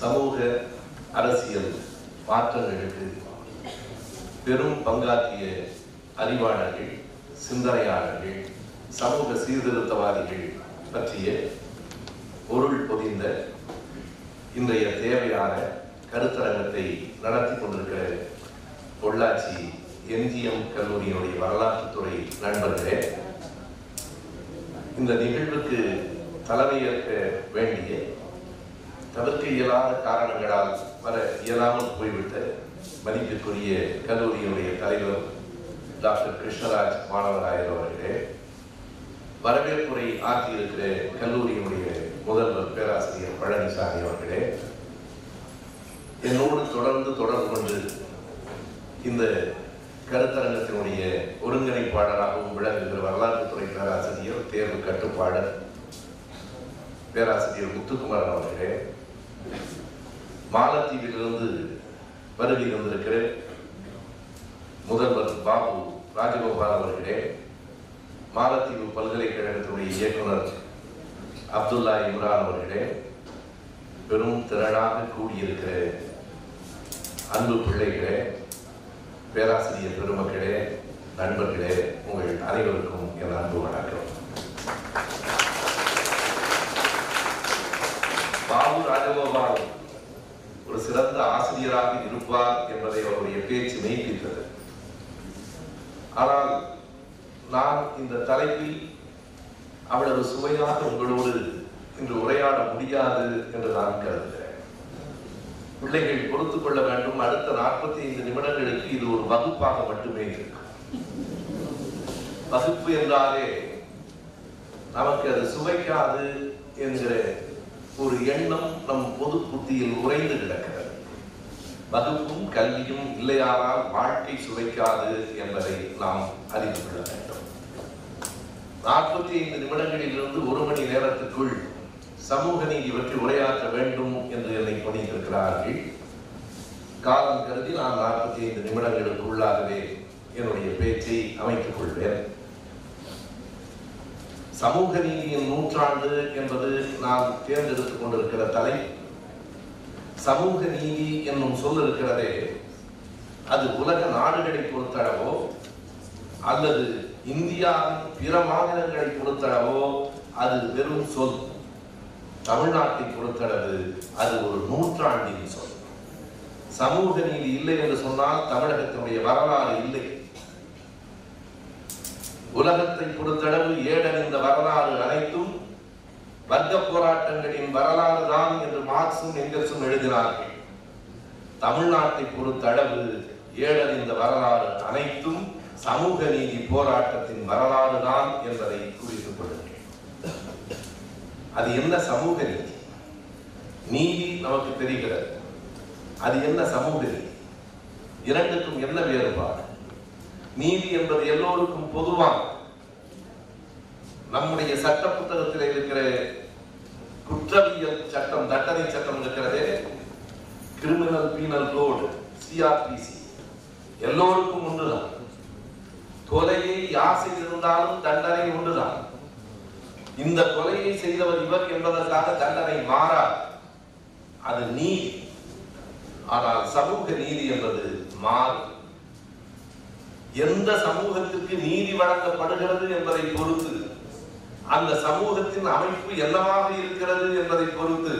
சமூக அரசியல் மாற்றங்களுக்கு பெரும் பங்காற்றிய அறிவாளர்கள் சிந்தனையாளர்கள் சமூக சீர்திருத்தவாதிகள் பற்றிய பொருள் பொதிந்த இன்றைய தேவையான கருத்தரங்கத்தை நடத்தி கொண்டிருக்கிற பொள்ளாச்சி எம்ஜிஎம் கல்லூரியினுடைய வரலாற்றுத்துறை நண்பர்களே இந்த நிகழ்வுக்கு தலைமையேற்க வேண்டிய தவிர்க்க இயலாத காரணங்களால் வர இயலாமல் போய்விட்ட மதிப்பிற்குரிய கல்லூரியினுடைய தலைவர் டாக்டர் கிருஷ்ணராஜ் மாணவராயர் அவர்களே வரவேற்புரை ஆற்றியிருக்கிற கல்லூரியினுடைய முதல்வர் பேராசிரியர் பழனிசாமி அவர்களே என்னோடு தொடர்ந்து தொடர்பு கொண்டு இந்த கருத்தரங்கத்தினுடைய ஒருங்கிணைப்பாளராகவும் விளங்குகிற வரலாற்றுத்துறை பேராசிரியர் தேர்வு கட்டுப்பாளர் பேராசிரியர் முத்துக்குமார் அவர்களே மாலத்தீவிலிருந்து வருகை வந்திருக்கிற முதல்வர் பாபு ராஜகோபால் அவர்களே மாலத்தீவு பல்கலைக்கழகத்தினுடைய இயக்குனர் அப்துல்லா இம்ரான் அவர்களே பெரும் திரளாக கூடியிருக்கிற அன்பு பிள்ளைகளே பேராசிரியர் பெருமக்களே நண்பர்களே உங்கள் அனைவருக்கும் என் அன்பு வணக்கம். பாபு ராஜகோபால் ஒரு சிறந்த ஆசிரியராக இருப்பார் என்பதை அவருடைய பேச்சு மெய்ப்பித்தது. ஆனால் நான் இந்த தலைப்பில் அவ்வளவு சுவையாக உங்களோடு இன்று உரையாட முடியாது என்று நான் கருதுகிறேன். பிள்ளைகள் பொறுத்துக் கொள்ள வேண்டும். அடுத்த நாற்பத்தி ஐந்து நிமிடங்களுக்கு இது ஒரு வகுப்பாக மட்டுமே இருக்கும். வகுப்பு என்றாலே நமக்கு அது சுவைக்காது என்கிற ஒரு எண்ணம் நம் பொது புத்தியில் உறைந்து கிடக்கிறது. வகுப்பும் கல்வியும் இல்லையானால் வாழ்க்கை சுவைக்காது என்பதை நாம் அறிந்து கொள்ள வேண்டும். நாற்பத்தி ஐந்து நிமிடங்களிலிருந்து ஒரு மணி நேரத்துக்குள் சமூக நீதி பற்றி உரையாற்ற வேண்டும் என்று என்னை கொண்டிருக்கிறார்கள். காலம் கருதி நான் நாற்பத்தி ஐந்து நிமிடங்களுக்கு உள்ளாகவே என்னுடைய பேச்சை அமைத்துக் கொள்வேன். சமூக நீதியின் நூற்றாண்டு என்பது நான் தேர்ந்தெடுத்துக் கொண்டிருக்கிற தலை. சமூக நீதி என்னும் சொல் இருக்கிறதே அது உலக நாடுகளை பொறுத்தளவோ அல்லது இந்தியாவின் பிற மாநிலங்களை பொறுத்தளவோ அது வெறும் சொல். தமிழ்நாட்டை பொறுத்தளவு அது ஒரு நூற்றாண்டின் சொல். சமூக நீதி இல்லை என்று சொன்னால் தமிழகத்தினுடைய வரலாறு இல்லை. உலகத்தை பொறுத்தளவு ஏடறிந்த வர்க்க போராட்டங்களின் வரலாறு தான் என்று மார்க்சும் எங்கர்ஸும் எழுதினார்கள். தமிழ்நாட்டை பொறுத்தளவு இந்த வரலாறு அனைத்தும் சமூக நீதி போராட்டத்தின் வரலாறு தான் என்பதை குறித்துக் கொள்ளுங்கள். அது என்ன சமூக நீதி? நீதி நமக்கு தெரிகிறது. அது என்ன சமூக நீதி? இரண்டுக்கும் என்ன வேறுபாடு? நீதி என்பது எல்லோருக்கும் பொதுவான நம்முடைய சட்ட புத்தகத்தில் இருக்கிற குற்றவியல் சட்டம் தண்டனை சட்டம் இருக்கிறதே கிரிமினல் பீனல் கோடு சிஆர்பிசி எல்லோருக்கும் ஒன்றுதான். கொலையை யார் செய்திருந்தாலும் தண்டனை ஒன்றுதான். இந்த கொலையை செய்தவர் இவர் என்பதற்காக தண்டனை மாறா அது நீதி. ஆனால் சமூக நீதி என்பது மாறு. எந்த சமூகத்திற்கு நீதி வழங்கப்படுகிறது என்பதை பொறுத்து அந்த சமூகத்தின் அமைப்பு என்னவாக இருக்கிறது என்பதை பொறுத்து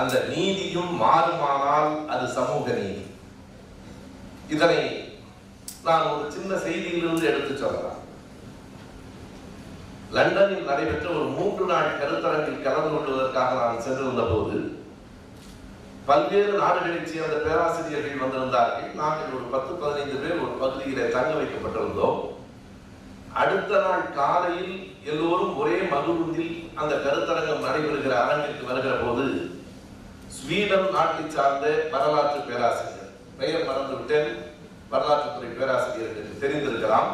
அந்த நீதியும் மாறுமானால் அது சமூக நீதி. இதனை நான் ஒரு சின்ன செய்தியிலிருந்து எடுத்து சொல்லலாம். லண்டனில் நடைபெற்ற ஒரு மூன்று நாள் கருத்தரங்கில் கலந்து கொள்வதற்காக நான் சென்றிருந்த போது பல்வேறு நாடுகளைச் சேர்ந்த பேராசிரியர்கள் வந்திருந்தார்கள். நாங்கள் ஒரு பத்து பதினைந்து பேர் ஒரு பகுதியிலே தங்க வைக்கப்பட்டிருந்தோம். அடுத்த நாள் காலையில் எல்லோரும் ஒரே மகிழ்ந்தில் அந்த கருத்தரங்கம் நடைபெறுகிற அரங்கிற்கு வருகிற போது ஸ்வீடன் நாட்டை சார்ந்த வரலாற்று பேராசிரியர் பெயர் மறந்து விட்டேன் வரலாற்றுத்துறை என்று தெரிந்திருக்கலாம்.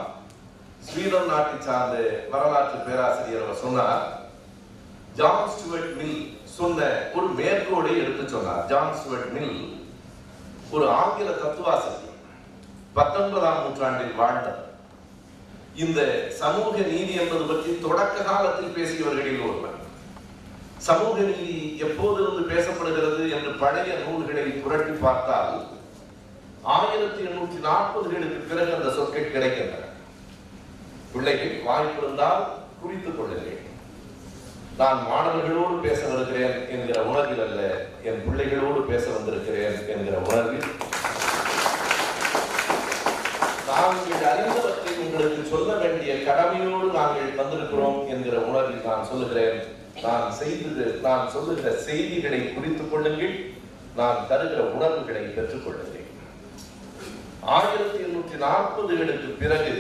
ஸ்வீடன் நாட்டை சார்ந்த வரலாற்று பேராசிரியர் அவர் சொன்னார். ஜான் ஸ்டுவர்ட் மில் சொன்ன ஒரு மேற்கோளை எடுத்து சொன்னார். ஜான் ஸ்டுவர்ட் மில் ஒரு ஆங்கில தத்துவாசிரியர் பத்தொன்பதாம் நூற்றாண்டில் வாழ்ந்தார். இந்த சமூக நீதி என்பது பற்றி தொடக்க காலத்தில் பேசியவர்களில் ஒருவர். சமூக நீதி எப்போதிருந்து பேசப்படுகிறது பழைய நூல்களை புரட்டி பார்த்தால் ஆயிரத்தி எண்ணூற்றி நாற்பதுகளுக்கு பிறகு அந்த சொற்கள் கிடைக்கின்றன. பிள்ளைகள் வாய்ப்பு இருந்தால் குறித்துக் கொள்ளுங்கள். நான் மாணவர்களோடு பேச வருகிறேன் என்கிற உணர்வில் அல்ல என் பிள்ளைகளோடு பேச வந்திருக்கிறேன் என்கிற உணர்வில். நாங்கள் அறிந்தவற்றை உங்களுக்கு சொல்ல வேண்டிய கடமையோடு நாங்கள் வந்திருக்கிறோம் என்கிற உணர்வில் நான் சொல்லுகிறேன். நான் செய்தது நான் சொல்லுகிற செய்திகளை குறித்துக் கொள்ளுங்கள். நான் தருகிற உணர்வுகளை பெற்றுக் கொள்ளுங்கள் ஆயிரத்தி எண்ணூற்றி நாற்பதுகளுக்கு பிறகு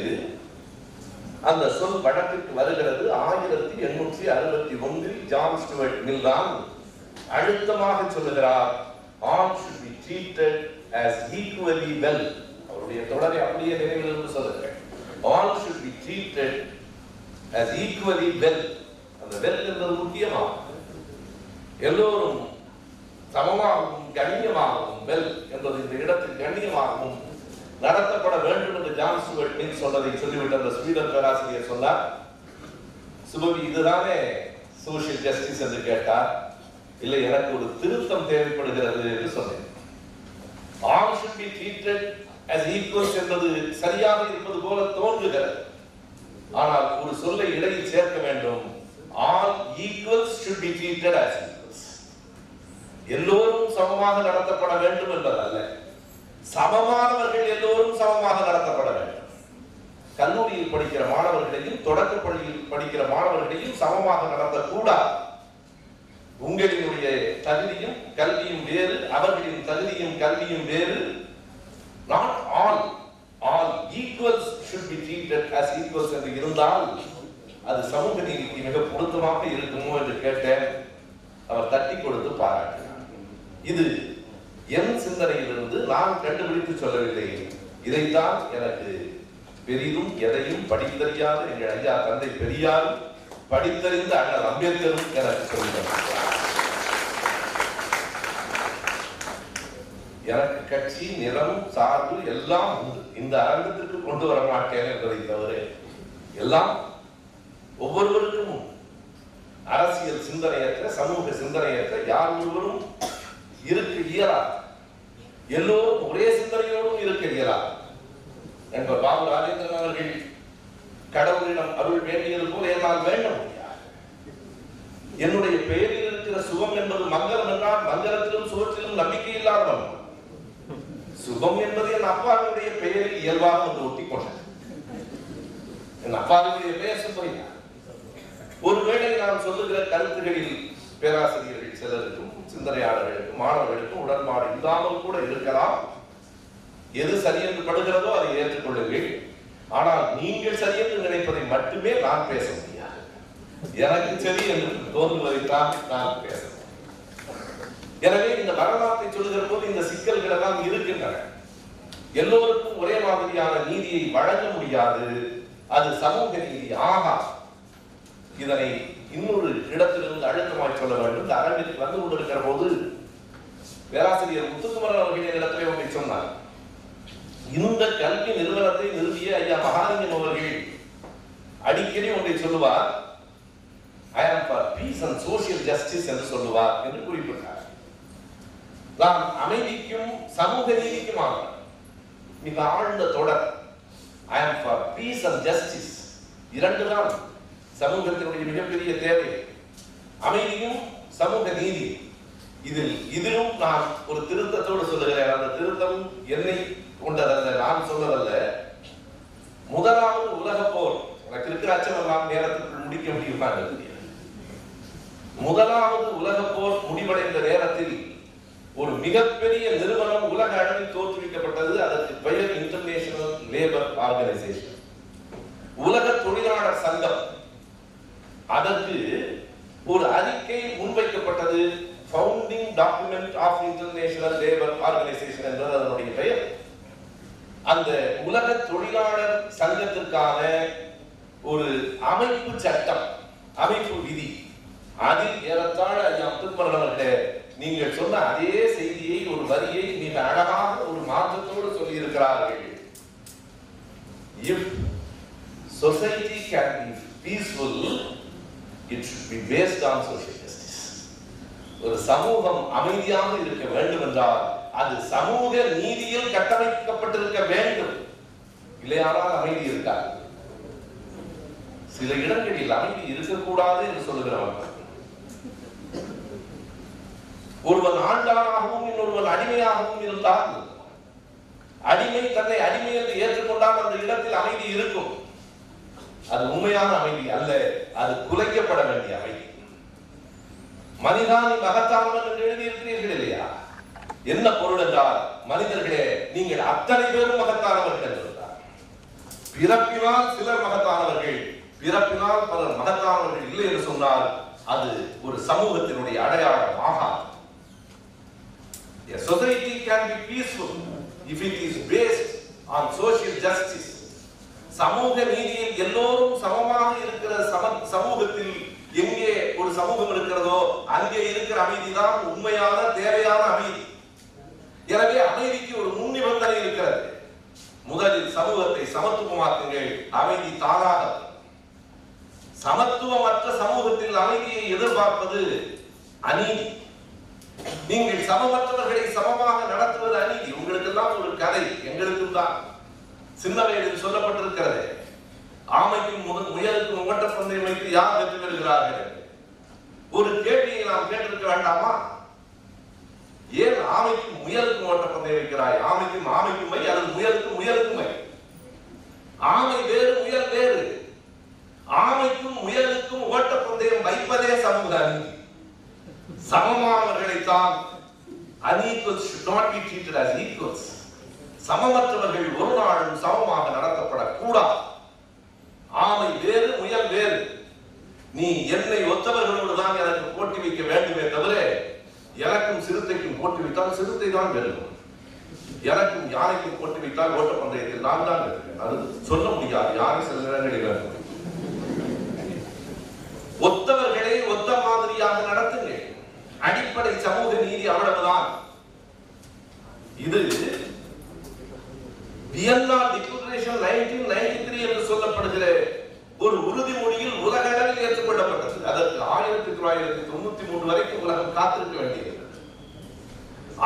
அந்த சொல் வழக்கிற்கு வருகிறது. ஆயிரத்தி எண்ணூற்றி அறுபத்தி ஒன்றில் ஜான் ஸ்டுவர்ட் மில் தான் அழுத்தமாக சொல்லுகிறார் all should be treated as equally well அவருடைய தொடரை அப்படியே நினைவிலிருந்து சொல்லுகிறேன் all should be treated as equally well. அந்த வெல் என்பது முக்கியமாகும். எல்லோரும் சமமாகவும் கண்ணியமாகவும் வெல் என்பது இந்த இடத்தில் கண்ணியமாகவும் நடத்தப்பட வேண்டும் என்று ஜான் ஸ்டுவர்ட் மில் சொன்னதை சொல்லிவிட்டு அந்த ஸ்வீடன் பேராசிரியர் சொன்னார். சுபவி இதுதானே சோசியல் ஜஸ்டிஸ் என்று கேட்டார். இல்லை எனக்கு ஒரு திருத்தம் தேவைப்படுகிறது என்று சொன்னேன். All should be treated as equals என்பது சரியாக இருப்பது போல தோன்றுகிறது. ஆனால் ஒரு சொல்லை இடையில் சேர்க்க வேண்டும். All equals should be treated as equals. எல்லோரும் சமமாக நடத்தப்பட வேண்டும் என்பதல்ல. சமமானவர்கள் எல்லோரும் சமமாக நடத்தப்பட வேண்டும். கல்லூரியில் படிக்கிற மாணவர்களையும் தொடக்க பள்ளியில் படிக்கிற மாணவர்களையும் சமமாக நடத்தக்கூடாது. உங்களினுடைய தகுதியும் கல்வியும் வேறு அவர்களின் தகுதியும் கல்வியும் வேறு. Not all all equals should be treated as equals என்று இருந்தால் அது சமூக நீதிக்கு மிக பொருத்தமாக இருக்குமோ என்று கேட்டேன் அவர் தட்டி கொடுத்து பாராட்டினார். இது என் சிந்தனையிலிருந்து நான் கண்டுபிடித்து சொல்லவில்லை. இதைத்தான் எனக்கு பெரிதும் எதையும் படித்தறியாத எங்கள் ஐயா தந்தை பெரியார் படித்தறிந்த அண்ணல் அம்பேத்கரும் எனக்கு சொல்லினார் எனக்கு கட்சி நிலம் சார்பு எல்லாம் உண்டு. இந்த அரங்கத்திற்கு கொண்டு வர மாட்டேன் என்பதை தவிர எல்லாம் ஒவ்வொருவருக்கும் அரசியல் சிந்தனையற்ற சமூக சிந்தனையற்ற யார் ஒருவரும் இருக்க இயலாது. எல்லோரும் ஒரே சிந்தனையோடும் இருக்க இயலாது. என்பர் பாபு ராஜேந்திரன் அவர்கள் கடவுளிடம் அருள் வேண்டியது போல என்னால் வேண்ட முடியாது. என்னுடைய பெயரில் இருக்கிற சுகம் என்பது மங்களம் என்றால் மங்களத்திலும் சுகத்திலும் நம்பிக்கை இல்லாதவன். சுகம் என்பது என் அப்பாவினுடைய பெயரில் இயல்பாக வந்து ஒட்டி கொண்டது என் அப்பாவினுடைய பெயர் சுப்பையா. ஒருவேளை நான் சொல்லுகிற கருத்துகளில் பேராசிரியர்கள் சிலருக்கும் சிந்தனையாளர்களுக்கும் மாணவர்களுக்கும் உடன்பாடு இல்லாமல் கூட இருக்கலாம். எது சரியென்று படுகிறதோ அதை ஏற்றுக்கொள்ளுங்கள். ஆனால் நீங்கள் சரியென்று நினைப்பதை மட்டுமே நான் பேச முடியாது. எனக்கு சரி என்று தோன்றுவதைத்தான் நான் பேச எனவே இந்த வரலாற்றை சொல்லுகிற போது இந்த சிக்கல்கள் எல்லாம் இருக்கின்றன. எல்லோருக்கும் ஒரே மாதிரியான நீதியை வழங்க முடியாது. அது சமூக நீதி ஆகா இதனை இன்னொரு இடத்திலிருந்து அழுத்தமாய் சொல்ல வேண்டும். இந்த அரங்கிற்கு வந்து கொண்டிருக்கிற போது பேராசிரியர் முத்துக்குமரன் அவர்கள் இடத்திலே ஒன்றை சொன்னார். இந்த கல்வி நிறுவனத்தை நிறுவிய ஐயா மகாலிங்கம் அவர்கள் அடிக்கடி ஒன்றை சொல்லுவார். I am for peace and social justice என்று சொல்லுவார் என்று குறிப்பிட்டார். நான் அமைதிக்கும் சமூக நீதிக்குமாக மிக ஆழ்ந்த தொடர். ஐ am for peace and justice இரண்டு தான் சமூகத்தினுடைய மிகப்பெரிய தேவை. அமைதியும் சமூக நீதி. இதில் இதிலும் நான் ஒரு திருத்தத்தோடு சொல்லுகிறேன். அந்த திருத்தம் என்னை கொண்டதல்ல நான் சொன்னதல்ல முதலாவது உலக போர். எனக்கு இருக்கிற அச்சம் நேரத்துக்குள் முடிக்க முடியுமா? முதலாவது உலக போர் முடிவடைந்த நேரத்தில் ஒரு மிகப்பெரிய நிறுவனம் உலக அளவில் தோற்றுவிக்கப்பட்டது அதற்கு பெயர் இன்டர்நேஷனல் லேபர் ஆர்கனைசேஷன் உலக தொழிலாளர் சங்கம். அதற்கு ஒரு அறிக்கை முன்வைக்கப்பட்டது. Founding document of international labour organisation என்பது அதனுடைய பெயர். அந்த உலக தொழிலாளர் சங்கத்திற்கான ஒரு அமைப்பு சட்டம் அமைப்பு விதி. அதில் ஏறத்தாழ ஐயா திருமணம் அவர்களே நீங்கள் சொன்ன அதே செய்தியை ஒரு வரியை மிக அழகாக ஒரு மாற்றத்தோடு சொல்லி இருக்கிறார்கள் if society can be peaceful it should be based on social justice. ஒரு சமூகம் அமைதியாக இருக்க வேண்டும் என்றால் அது சமூக நீதியில் கட்டமைக்கப்பட்டிருக்க வேண்டும். இல்லையானால் அமைதி இருக்காது. சில இடங்களில் அமைதி இருக்கக்கூடாது என்று சொல்லுகிறவர்கள். ஒருவன் ஆண்டானாகவும் இன்னொருவன் அடிமையாகவும் இருந்தால் அடிமை தன்னை அடிமை என்று ஏற்றுக்கொண்டால் அந்த இடத்தில் அமைதி இருக்கும். அது உண்மையான அமைதி அல்ல அது குலைக்கப்பட வேண்டிய அமைதி. மனிதானி மகத்தானவன் என்று எழுதியிருக்கிறீர்கள் இல்லையா? என்ன பொருள் என்றால் மனிதர்களே நீங்கள் அத்தனை பேரும் மகத்தானவர்கள் என்றார் பிறப்பினால் சிலர் மகத்தானவர்கள் பிறப்பினால் பலர் மகத்தானவர்கள் இல்லை என்று சொன்னால் அது ஒரு சமூகத்தினுடைய அடையாளம் ஆகாது A society can be peaceful if it is based on social justice. சமூக நீதியில் எல்லோரும் சமமாக இருக்கிற சம சமூகத்தில் எங்கே ஒரு சமூகம் இருக்கிறதோ அங்கே இருக்கிற அமைதிதான் உண்மையான தேவையான அமைதி. எனவே அமைதிக்கு ஒரு முன்னிபந்தனை இருக்கிறது. முதலில் சமூகத்தை சமத்துவமாக்குங்கள் அமைதி தானாக. சமத்துவமற்ற சமூகத்தில் அமைதியை எதிர்பார்ப்பது அநீதி. நீங்கள் சமமற்றவர்களை சமமாக நடத்துவது அநீதி. உங்களுக்கெல்லாம் ஒரு கதை எங்களுக்கும் தான். சின்ன வயதில் சொல்லப்பட்டிருக்கிறது ஆமைக்கும் முத- முயலுக்கும் ஓட்ட பந்தயம் வைத்து யார் வெற்றி பெறுகிறார்கள் ஒரு கேள்வியை நாம் கேட்டிருக்க வேண்டாமா? ஏன் ஆமைக்கும் முயலுக்கும் ஓட்ட பந்தயம் வைக்கிறாய்? ஆமைக்கும் ஆமைக்கும் மை அல்லது முயலுக்கும் முயலுக்கும் மை ஆமை வேறு முயல் வேறு. ஆமைக்கும் முயலுக்கும் ஓட்ட பந்தயம் வைப்பதே சமூக அநீதி. சமமானவர்களைத்தான் unequals should not be treated as equals. சமமற்றவர்கள் ஒரு நாளும் சமமாக நடத்தப்படக்கூடாது. ஆமை வேறு முயல் வேறு. நீ என்னை ஒத்தவர்களோடு தான் எனக்கு போட்டி வைக்க வேண்டுமே தவிர எனக்கும் சிறுத்தைக்கும் போட்டி வைத்தால் சிறுத்தை தான் வெல்லும் எனக்கும் யானைக்கும் போட்டி வைத்தால் ஓட்டப்பந்தயத்தில் நான் தான் வெல்வேன் அது சொல்ல முடியாது. யாரை சில நேரங்களில் ஒத்தவர்களே ஒத்தவர்களை ஒத்த அடிப்படை சமூக நீதி அவ்வளவுதான். இது வியன்னா டிக்ளரேஷன் 1993 என்று சொல்லப்படுகிற ஒரு உறுதிமொழியில் உலக அளவில் ஏற்றுக்கொள்ளப்பட்டது. அதற்கு ஆயிரத்தி தொள்ளாயிரத்தி தொண்ணூத்தி மூணு வரைக்கும் உலகம் காத்திருக்க வேண்டியது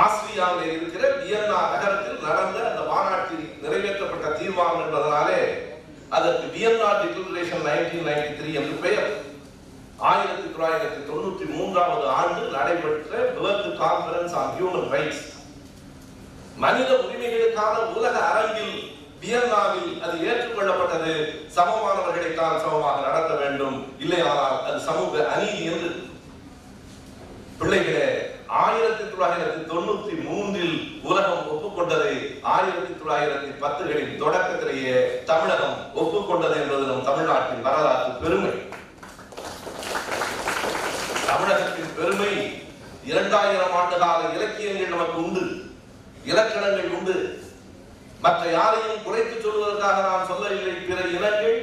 ஆஸ்திரியாவில் இருக்கிற வியன்னா நகரத்தில் நடந்த அந்த மாநாட்டில் நிறைவேற்றப்பட்ட தீர்மானம் என்பதனாலே அதற்கு வியன்னா டிக்ளரேஷன் 1993 என்று பெயர். ஆயிரத்தி தொள்ளாயிரத்தி தொண்ணூற்றி மூன்றாவது ஆண்டு நடைபெற்ற world conference on human rights மனித உரிமைகளுக்கான உலக அரங்கில் வியன்னாவில் அது ஏற்றுக்கொள்ளப்பட்டது. சமமானவர்களை தான் சமமாக நடத்த வேண்டும். இல்லையானால் அது சமூக அநீதி என்று. பிள்ளைகளே ஆயிரத்தி தொள்ளாயிரத்தி தொண்ணூத்தி மூன்றில் உலகம் ஒப்புக்கொண்டதை ஆயிரத்தி தொள்ளாயிரத்தி பத்துகளின் தொடக்கத்திலேயே தமிழகம் ஒப்புக்கொண்டது என்பது நம் தமிழ்நாட்டின் வரலாற்று பெருமை தமிழகத்தின் பெருமை இரண்டாயிரம் ஆண்டு கால இலக்கியங்கள் நமக்கு உண்டு இலக்கணங்கள் உண்டு மற்ற யாரையும் குறைத்து சொல்வதற்காக நான் சொல்லவில்லை பிற இனங்கள்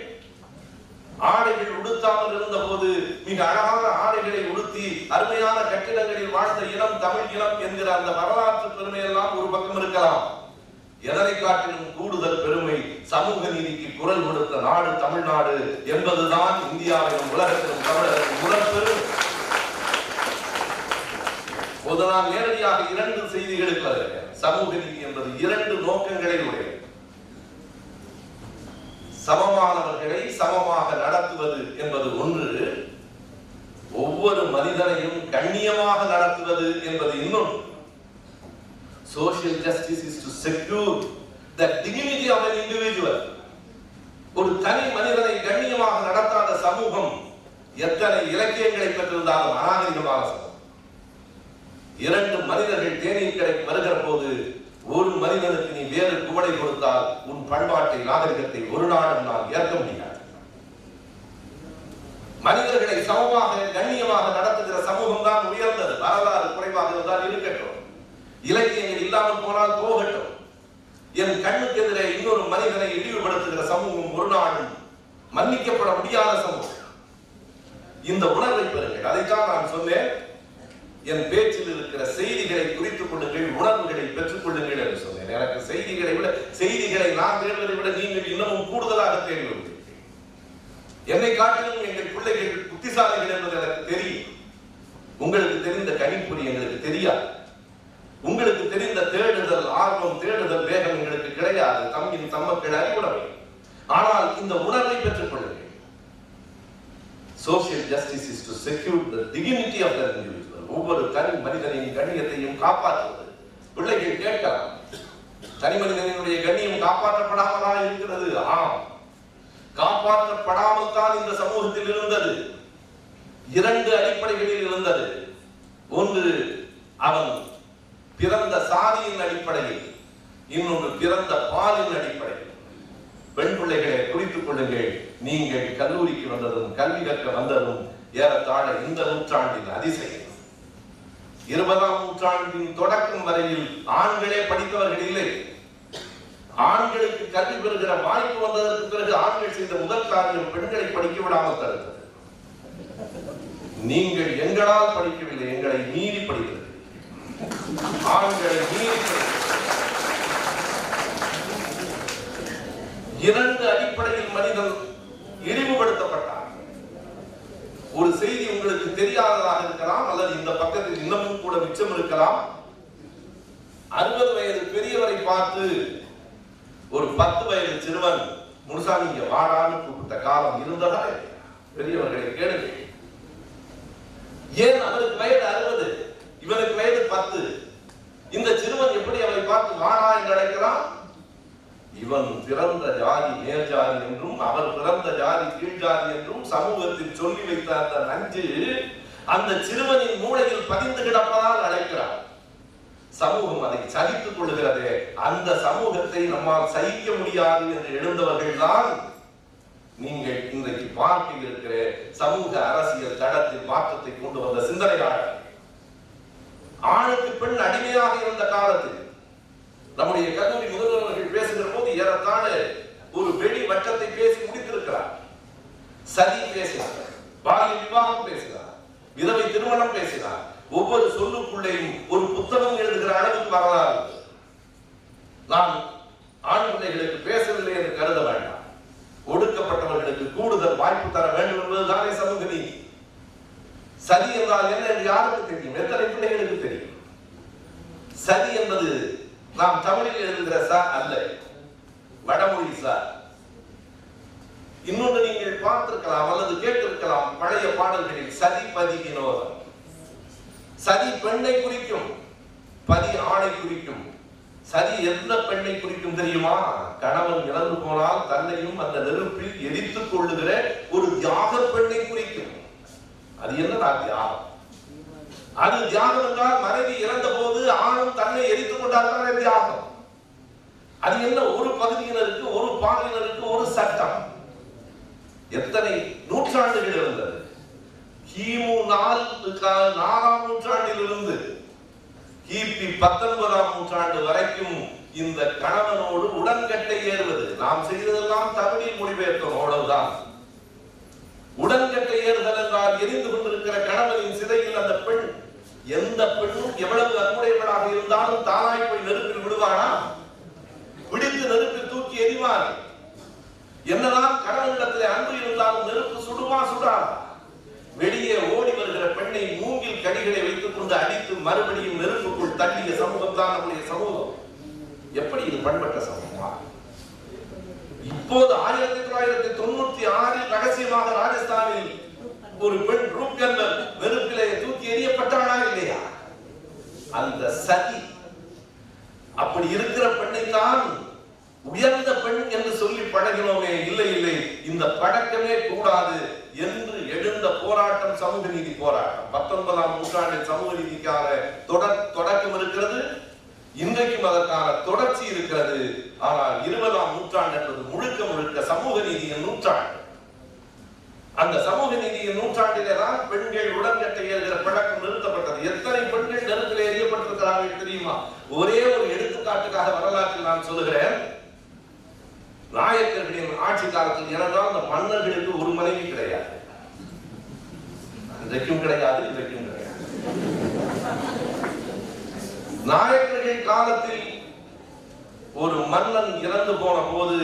ஆடைகள் உடுத்தாமல் இருந்த போது மிக அழகான ஆடைகளை உடுத்தி அருமையான கட்டிடங்களில் வாழ்ந்த இனம் தமிழ் இனம் என்கிற அந்த வரலாற்று பெருமை எல்லாம் ஒரு பக்கம் இருக்கலாம் எதனை காட்டிலும் கூடுதல் பெருமை சமூக நீதிக்கு குரல் கொடுத்த நாடு தமிழ்நாடு என்பதுதான் இந்தியாவிலும் உலகத்திலும் தமிழகத்தின் முதல் பெருமை இப்போது நான் நேரடியாக இரண்டு செய்திகளுக்கு வருகிறேன் சமூக நீதி என்பது இரண்டு நோக்கங்களை உடையது சமமானவர்களை சமமாக நடத்துவது என்பது ஒன்று ஒவ்வொரு மனிதனையும் கண்ணியமாக நடத்துவது என்பது இன்னொன்று social justice is to secure the dignity of an individual ஒரு தனி மனிதனை கண்ணியமாக நடத்தாத சமூகம் எத்தனை இலக்கியங்களை பெற்றிருந்தாலும் அநாகரிகமான சமூகம் இரண்டு மனிதர்கள் தேநீர் கடைக்கு வருகிற போது ஒரு மனிதனுக்கு நீ வேறு குவடை கொடுத்தால் உன் பண்பாட்டை நாகரிகத்தை ஒரு நாளும் நான் ஏற்க முடியாது மனிதர்களை சமமாக கண்ணியமாக நடத்துகிற சமூகம் தான் உயர்ந்தது வரலாறு குறைவாக இருந்தால் இருக்கட்டும் இலக்கியங்கள் இல்லாமல் போனால் போகட்டும் என் கண்ணுக்கு எதிரே இன்னொரு மனிதனை இழிவுபடுத்துகிற சமூகம் ஒரு நாளும் மன்னிக்கப்பட முடியாத சமூகம். இந்த உணர்வை பெறுங்கள். அதைத்தான் நான் சொன்னேன். என் பேச்சில் இருக்கிற செய்திகளை குறித்துக் கொள்ளுங்கள் உணர்வுகளை பெற்றுக் கொள்ளுங்கள் என்று சொன்னேன். எனக்கு செய்திகளை விட செய்திகளை நான் தேடுவதை விட நீங்கள் இன்னமும் கூடுதலாக தேடி என்னை காட்டிலும் எங்கள் பிள்ளைகள் புத்திசாலிகள் என்பது எனக்கு தெரியும். உங்களுக்கு தெரிந்த கணிப்பொறி எங்களுக்கு தெரியாது. உங்களுக்கு தெரிந்த தேடுதல் ஆர்வம் தேடுதல் வேகம் எங்களுக்கு கிடையாது. தம்மின் தம்மக்கள் அறிவுடைமை. ஆனால் இந்த உணர்வை பெற்றுக் கொள்ளுங்கள் social justice is to secure the dignity of the individual ஒவ்வொரு தனி மனிதனின் கண்ணியத்தையும் காப்பாற்றுவது. பிள்ளைகள் கேட்கலாம். தனி மனிதனினுடைய கண்ணியம் காப்பாற்றப்படாமலா இருக்கிறது? ஆம். காப்பாற்றப்படாமல் தான் இந்த சமூகத்தில் இருந்தது. இரண்டு அடிப்படைகளில் இருந்தது. ஒன்று அவன் பிறந்த சாதியின் அடிப்படையில் இன்னொன்று பிறந்த பாலின் அடிப்படையில். பெண் பிள்ளைகளை குறித்துக் கொள்ளுங்கள். நீங்கள் கல்லூரிக்கு வந்ததும் கல்வி கற்க வந்ததும் ஏறத்தாழ இந்த நூற்றாண்டின் அதிசயம். இருபதாம் நூற்றாண்டின் தொடக்கம் வரையில் ஆண்களே படித்தவர்கள் இல்லை. ஆண்களுக்கு கல்வி பெறுகிற வாய்ப்பு வந்ததற்கு பிறகு ஆண்கள் செய்த முதல் காரியம் பெண்களை படிக்க விடாமல் தடுத்தது. நீங்கள் எங்களால் படிக்கவில்லை எங்களை மீறி படித்தது. ஆண்களை மீறி படித்தது. இரண்டு அடிப்படையில் மனிதன் இழிவுபடுத்தப்பட்டார் ஒரு செய்தி உங்களுக்கு தெரியாததாக இருக்கலாம் அல்லது இந்த பக்கத்தில் இன்னமும் கூட மிச்சம் இருக்கலாம். அறுபது வயது பெரியவரை பார்த்து ஒரு பத்து வயது சிறுவன் முழுசா நீங்க வாடான்னு கூப்பிட்ட காலம் இருந்ததா பெரியவர்களை கேளுங்க. ஏன் அவருக்கு வயது அறுபது இவனுக்கு வயது பத்து? இந்த சிறுவன் எப்படி அவரை பார்த்து வாடா என்று அழைக்கிறான்? இவன் பிறந்த ஜாதி மேல் ஜாதி என்றும் அவர் பிறந்த ஜாதி கீழ் ஜாதி என்றும் சமூகத்தில் சொல்லி வைத்த அந்த நஞ்சு அந்த சிறுவனின் மூளையில் பதிந்து கிடப்பதால் அழைக்கிறார். சமூகம் அதை சகித்துக் கொள்கிறது. அந்த சமூகத்தை நம்மால் சகிக்க முடியாது என்று எழுந்தவர்கள் தான் நீங்கள் இன்றைக்கு பார்க்க இருக்கிற சமூக அரசியல் தடத்தில் மாற்றத்தை கொண்டு வந்த சிந்தனையாளர் ஆணுக்கு பெண் அடிமையாக இருந்த காலத்தில் நம்முடைய கல்லூரி முதல்வர்கள் பேசுகிற போது ஏறத்தாழ ஒரு வெளி வட்டத்தை பேசி முடித்திருக்கிறார். சதி பேசினார் பாலிய விவாகம் பேசினார் விதவை திருமணம் பேசினார். ஒவ்வொரு சொல்லுக்குள்ளேயும் ஒரு புத்தகம் எழுதுகிற அளவுக்கு வரலாறு நான் ஆண் பிள்ளைகளுக்கு பேசவில்லை என்று கருத வேண்டாம். ஒடுக்கப்பட்டவர்களுக்கு கூடுதல் வாய்ப்பு தர வேண்டும் என்பதுதானே சமூக நீதி. சதி என்றால் என்ன என்று யாருக்கு தெரியும்? எத்தனை பிள்ளைகளுக்கு தெரியும்? சதி என்பது நாம் தமிழில் எழுதுகிற சார் அல்ல. வடமொழி சார். இன்னொன்று நீங்கள் பார்த்திருக்கலாம் அல்லது கேட்டிருக்கலாம் பழைய பாடல்களில் சதி பதி வினோதம் சதி பெண்ணை குறிக்கும் பதி ஆணை குறிக்கும். சதி எந்த பெண்ணை குறிக்கும் தெரியுமா? கணவன் இழந்து போனால் தன்னையும் அந்த நெருப்பில் எரித்துக் கொள்ளுகிற ஒரு தியாக பெண்ணை குறிக்கும். அது என்னடா தியாகம்? அது தியாகம் என்றால் மனைவி இறந்த போது ஆணும் தன்னை எரித்துக் கொண்டால் தியாகம். அது என்ன? ஒரு பகுதியினருக்கு ஒரு பாலினருக்கு ஒரு சட்டம். எத்தனை நூற்றாண்டுகள் இருந்தது? கிமு நாலாம் நூற்றாண்டில் இருந்து கிபி பத்தொன்பதாம் நூற்றாண்டு வரைக்கும் இந்த கணவனோடு உடன்கட்டை ஏறுவது. நாம் செய்ததெல்லாம் தமிழில் மொழிபெயர்த்தோம் அவ்வளவுதான். உடன்கட்டை ஏறுதல் என்றால் எரிந்து கொண்டிருக்கிற கணவனின் சிதையில் அந்த பெண் எந்த பெண்ணும் எவ்வளவு அன்புடையவளாக இருந்தாலும் தானாய் போய் நெருப்பில் விடுவானா விடுத்து நெருப்பில் தூக்கி எறிவார் என்னதான் கணவனிடத்திலே அன்பு இருந்தாலும் நெருப்பு சுடுமா சுடாதா வெளியே ஓடி வருகிற பெண்ணை மூங்கில் கடிகளை வைத்துக் கொண்டு அடித்து மறுபடியும் நெருப்புக்குள் தள்ளிய சமூகம் தான் நம்முடைய சமூகம். எப்படி இது பண்பட்ட சமூகமா? இப்போது ஆயிரத்தி தொள்ளாயிரத்தி தொண்ணூத்தி ஆறில் ரகசியமாக ராஜஸ்தானில் ஒரு பெண் ரூப்கந்தர் வெறுப்பிலே தூக்கி எறியப்பட்டானா இல்லையா? அந்த சதி அப்படி இருக்கிற பெண்ணை தான் உயர்ந்த பெண் என்று சொல்லி பழகினோமே இல்லை இல்லை இந்த பழக்கமே கூடாது என்று எழுந்த போராட்டம் சமூக நீதி போராட்டம். பத்தொன்பதாம் நூற்றாண்டில் சமூக நீதிக்கான தொடக்கம் இருக்கிறது. இன்றைக்கும் அதற்கான தொடர்ச்சி இருக்கிறது. ஆனால் இருபதாம் நூற்றாண்டு என்பது முழுக்க முழுக்க சமூக நீதியின் நூற்றாண்டு. அந்த சமூக நீதியின் நூற்றாண்டிலே தான் பெண்கள் உடன்கட்டை ஏறுகிற பழக்கம் நிறுத்தப்பட்டது. எத்தனை பெண்கள் நெருப்பில் எறியப்பட்டிருக்கிறார்கள் தெரியுமா? ஒரே ஒரு எடுத்துக்காட்டுக்காக வரலாற்றில் நான் சொல்லுகிறேன். நாயக்கர்களின் ஆட்சி காலத்தில் ஏனென்றால் அந்த மன்னர்களுக்கு ஒரு மனைவி கிடையாது. இன்றைக்கும் கிடையாது இன்றைக்கும் கிடையாது. நாயக்கர்கள் காலத்தில் ஒரு மன்னன் இறந்து போன போது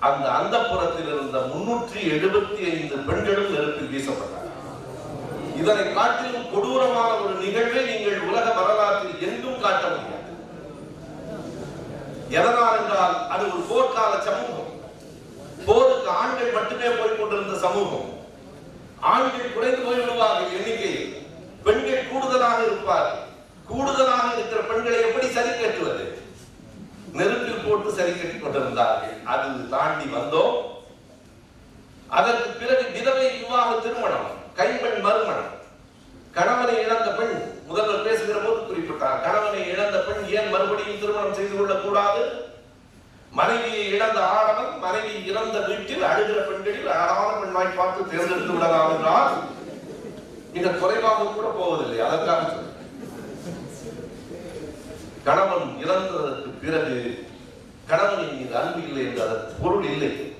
அந்த அந்தப்புறத்தில் இருந்த முன்னூற்றி எழுபத்தி ஐந்து பெண்களும் நெருப்பில் வீசப்பட்டார் இதனை காட்டிலும் கொடூரமான ஒரு நிகழ்வை நீங்கள் உலக வரலாற்றில் எங்கும் காட்ட முடியாது. எதனால் என்றால் அது ஒரு போர்க்கால சமூகம். போருக்கு ஆண்கள் மட்டுமே போய் கொண்டிருந்த சமூகம். ஆண்கள் குறைந்து போய்விடுவார்கள் எண்ணிக்கையில். பெண்கள் கூடுதலாக இருப்பார்கள். கூடுதலாக இருக்கிற பெண்களை எப்படி சரி கட்டுவது? நெருப்பில் போட்டு சரி கட்டிக் கொண்டிருந்தார்கள். அது தாண்டி வந்தோம். அதற்கு பிறகு விதவை விவாக திருமணம் கைப்பெண் மறுமணம். கணவனை இழந்த பெண் முதல்வர் பேசுகிற போது குறிப்பிட்டார் கணவனை இழந்த பெண் ஏன் மறுபடியும் திருமணம் செய்து கொள்ளக் கூடாது மனைவியை இழந்த ஆடவன் மனைவி இறந்த வீட்டில் அழுகிற பெண்களில் அழகான பெண்ணாய் பார்த்து தேர்ந்தெடுத்து விடலாம் என்றால் மிக குறைவாக கூட போவதில்லை. அதற்காக கணவன் இறந்த பிறகு கணவனின் மீது அன்பு இல்லை என்று அதற்கு பொருள் இல்லை.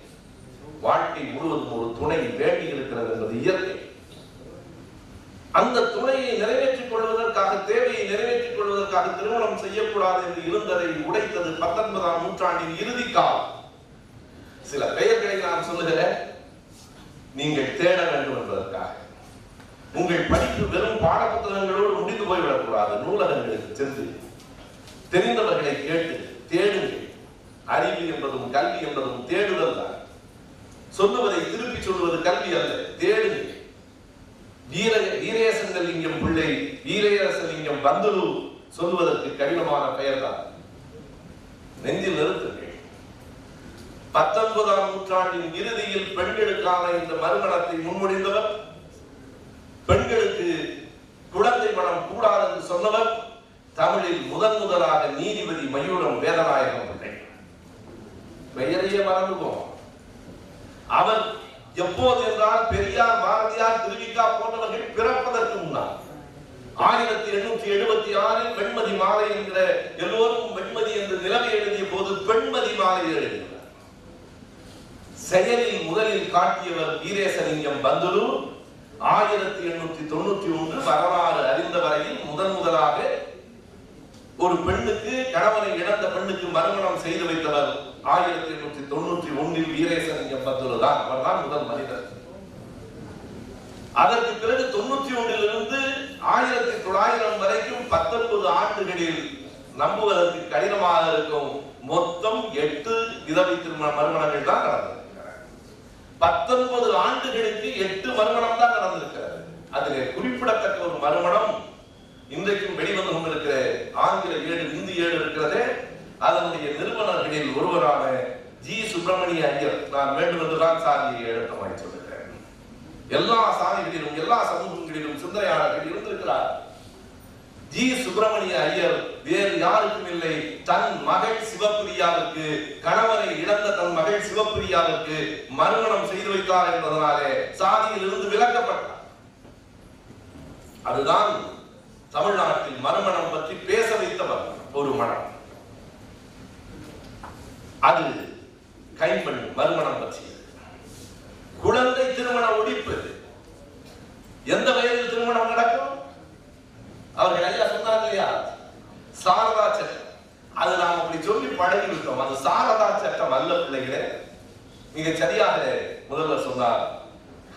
வாழ்க்கை முழுவதும் ஒரு துணை வேண்டி இருக்கிறது என்பது இயற்கை. அந்த துணையை நிறைவேற்றிக் கொள்வதற்காக தேவையை நிறைவேற்றிக் கொள்வதற்காக திருமணம் செய்யக்கூடாது என்று இருந்ததை உடைத்தது பத்தொன்பதாம் நூற்றாண்டின் இறுதி காலம். சில பெயர்களை நான் சொல்லுகிறேன். நீங்கள் தேட வேண்டும் என்பதற்காக. உங்கள் படிப்பு வெறும் பாடப்புத்தகங்களோடு முடிந்து போய்விடக்கூடாது. நூலகங்களுக்கு சென்று தெரிந்தவர்களை கேட்டு தேடுங்கள். அறிவு என்பதும் கல்வி என்பதும் தேடுதல் தான். சொல்லுவதை திருப்பி சொல்வது கல்வி அல்ல தேடுங்கள். வீர வீரேசங்கலிங்கம் பிள்ளை வீரேசலிங்கம் பந்துலு சொல்லுவதற்கு கடினமான பெயர்தான். நெஞ்சில் நிறுத்துங்கள் பத்தொன்பதாம் நூற்றாண்டின் இறுதியில் பெண்களுக்கான இந்த மறுமணத்தை முன்மொழிந்தவர் பெண்களுக்கு குழந்தை மனம் கூடாது என்று சொன்னவர் தமிழில் முதன் முதலாக நீதிபதி மயூரம் வேதநாயகம் பிள்ளை பெயரையே மறந்துவோம் அவர் எப்போது என்றால் பெரியார் பாரதியார் திருவிக்கா போன்றவர்கள் பிறப்பதற்கு முன்னால். ஆயிரத்தி எண்ணூற்றி எழுபத்தி ஆறில் வெண்மதி மாலை என்கிற எல்லோரும் வெண்மதி என்று நிலவை எழுதிய போது பெண்மதி மாலை எழுதினார். செயலில் முதலில் காட்டியவர் வீரேசலிங்கம் பந்துலு ஆயிரத்தி எண்ணூற்றி தொண்ணூற்றி ஒன்று வரலாறு அறிந்த வரையில் முதன் முதலாக ஒரு பெண்ணுக்கு கணவனை இழந்த பெண்ணுக்கு மறுமணம் செய்து வைத்தவர் ஆயிரத்தி எண்ணூற்றி தொண்ணூற்றி ஒன்னில் வீரேசன் எம்பத்தூர் தான். அவர்தான் முதல் மனிதர். அதற்கு பிறகு தொண்ணூற்றி ஒன்றிலிருந்து ஆயிரத்தி தொள்ளாயிரம் வரைக்கும் பத்தொன்பது ஆண்டுகளில் நம்புவதற்கு கடினமாக இருக்கும் மொத்தம் எட்டு விதவை திருமண மறுமணங்கள் தான் நடந்திருக்கிறார் பத்தொன்பது ஆண்டுகளுக்கு எட்டு மறுமணம் தான் நடந்திருக்கிறது. அதில் குறிப்பிடத்தக்க ஒரு மறுமணம் இன்றைக்கும் வெளிவந்து கொண்டிருக்கிற ஆங்கில ஏடு இந்தி ஏடு இருக்கிறதே அதனுடைய நிறுவனர்களில் ஒருவரான ஜி சுப்பிரமணிய ஐயர். நான் வேண்டும் என்றுதான் சாதியை எழுத்தமாய் சொல்லுகிறேன். எல்லா சாதிகளிலும் எல்லா சமூகங்களிலும் சிந்தனையாளர்கள் இருந்திருக்கிறார். ஜி சுப்பிரமணிய ஐயர் வேறு யாருக்கும் இல்லை. தன் மகள் சிவப்பிரியாவிற்கு கணவனை இழந்த தன் மகள் சிவப்பிரியாவிற்கு மறுமணம் செய்து வைத்தார் என்பதனாலே சாதியில் இருந்து விலக்கப்பட்டார். அதுதான் தமிழ்நாட்டில் மறுமணம் பற்றி பேச வைத்தவர் ஒரு மனம் அது கைம்பெண் மறுமணம் பற்றியது. குழந்தை திருமண ஒழிப்பு. எந்த வயதில் திருமணம் நடக்கும்? அவர்கள் ஐயா சொன்னார் இல்லையா? சாரதா சட்டம். அது நாம் அப்படி சொல்லி பழகி விட்டோம் அது சாரதா சட்டம் அல்ல பிள்ளைகளே. மிக சரியாக முதல்வர் சொன்னார்.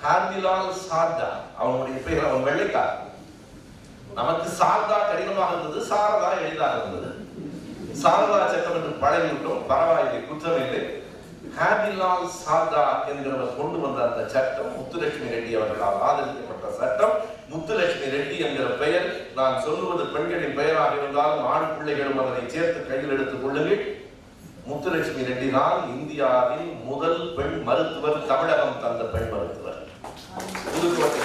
ஹார்டிலால் சார்தா அவனுடைய பெயர் அவன் வெள்ளைக்கார் நமக்கு சாரதா கடினமாக இருந்தது சாரதா எளிதாக இருந்தது. சாரதா சட்டம் என்று பழகிவிட்டோம் பரவாயில்லை குற்றமில்லை. ஹாபிலால் சாரதா என்கிறவர் கொண்டு வந்த அந்த சட்டம் முத்துலட்சுமி ரெட்டி அவர்களால் ஆதரிக்கப்பட்ட சட்டம். முத்துலட்சுமி ரெட்டி என்கிற பெயர் நான் சொல்லுவது பெண்களின் பெயராக இருந்தாலும் ஆண் பிள்ளைகளும் அதனை சேர்த்து கையில் எடுத்துக் கொள்ளுங்கள். முத்துலட்சுமி ரெட்டி தான் இந்தியாவின் முதல் பெண் மருத்துவர் தமிழகம் தந்த பெண் மருத்துவர். புதுக்கோட்டை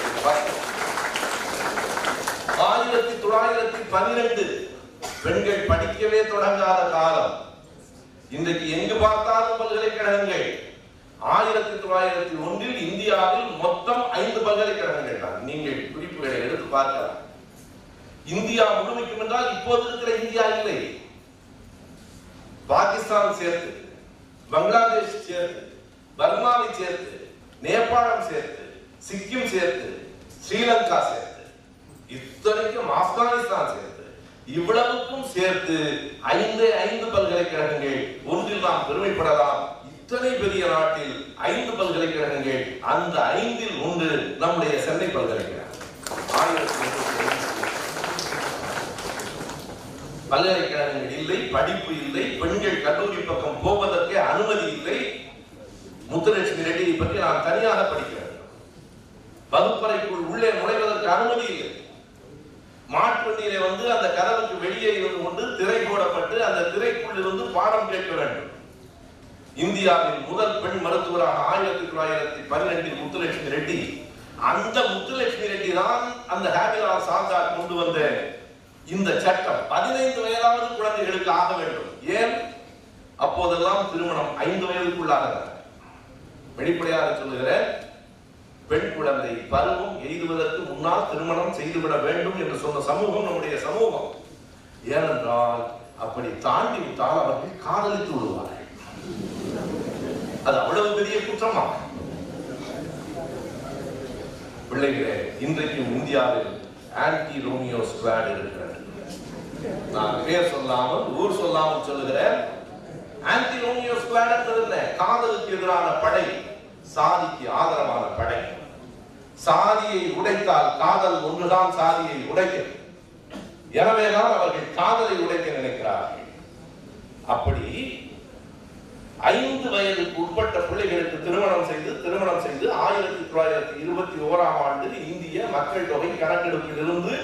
ஆயிரத்தி தொள்ளாயிரத்தி பன்னிரண்டு. பெண்கள் படிக்கவே தொடங்காத காலம். இன்றைக்கு எங்கு பார்த்தாலும் பல்கலைக்கழகங்கள். ஆயிரத்தி தொள்ளாயிரத்தி ஒன்றில் இந்தியாவில் மொத்தம் ஐந்து பல்கலைக்கழகங்கள் தான். நீங்கள் குறிப்புகளை எடுத்து பார்க்கலாம். இந்தியா முழுமைக்கும் என்றால் இப்போது இருக்கிற இந்தியா இல்லை. பாகிஸ்தான் சேர்த்து பங்களாதேஷ் சேர்த்து பர்மாவை சேர்த்து நேபாளம் சேர்த்து சிக்கிம் சேர்த்து ஸ்ரீலங்கா சேர்த்து. இத்தனைக்கும் ஆப்கானிஸ்தான் சேர்த்து இவ்வளவுக்கும் சேர்த்து ஐந்து ஐந்து பல்கலைக்கழகங்கள் ஒன்றில் நாம் பெருமைப்படலாம். இத்தனை பெரிய நாட்டில் ஐந்து பல்கலைக்கழகங்கள் அந்த ஐந்தில் ஒன்று நம்முடைய சென்னை பல்கலைக்கழகம். பல்கலைக்கழகங்கள் இல்லை படிப்பு இல்லை பெண்கள் கல்லூரி பக்கம் போவதற்கே அனுமதி இல்லை. முத்துலட்சுமி ரெட்டியை பற்றி நான் தனியாக படிக்க வேண்டும் வகுப்பறைக்குள் உள்ளே நுழைவதற்கு அனுமதி இல்லை. மாட்டுவண்டியிலே வந்து அந்த கதவுக்கு வெளியே இருந்து கொண்டு திரை போடப்பட்டு அந்த திரைக்குள் இருந்து பாடம் கேட்க வேண்டும். இந்தியாவின் முதல் பெண் மருத்துவராக ஆயிரத்தி தொள்ளாயிரத்தி பன்னிரெண்டில் முத்துலட்சுமி ரெட்டி அந்த முத்துலட்சுமி ரெட்டி தான் அந்த ஹேபிலால் சாந்தா கொண்டு வந்த இந்த சட்டம். பதினைந்து வயதாவது குழந்தைகளுக்கு ஆக வேண்டும். ஏன்? அப்போதெல்லாம் திருமணம் ஐந்து வயதுக்குள்ளாக வெளிப்படையாக சொல்லுகிறேன் பெண் குழந்தை பருவம் எய்துவதற்கு முன்னால் திருமணம் செய்துவிட வேண்டும் என்று சொன்ன சமூகம் நம்முடைய சமூகம். ஏனென்றால் அப்படி தாண்டி விட்டால் அவர்கள் காதலித்து விடுவார்கள். அது அவ்வளவு பெரிய குற்றமா? பிள்ளைகளே இன்றைக்கும் இந்தியாவில் ஆன்டி ரோமியோ ஸ்குவாட் இருக்கிறது. நான் பேர் சொல்லாமல் ஊர் சொல்லாமல் சொல்லுகிறேன். ஆன்டி ரோமியோ ஸ்குவாட் காதலுக்கு எதிரான படை. சாதிக்கு ஆதரவான படை. சாதியை உடைத்தால் காதல் ஒன்றுதான் சாதியை உடைக்கும். எனவேதான் அவர்கள் காதலை உடைக்க நினைக்கிறார்கள். அப்படி ஐந்து வயதுக்கு உட்பட்ட பிள்ளைகளுக்கு திருமணம் செய்து திருமணம் செய்து ஆயிரத்தி தொள்ளாயிரத்தி இருபத்தி ஓராம் ஆண்டு இந்திய மக்கள் தொகை கணக்கெடுப்பில் இருந்து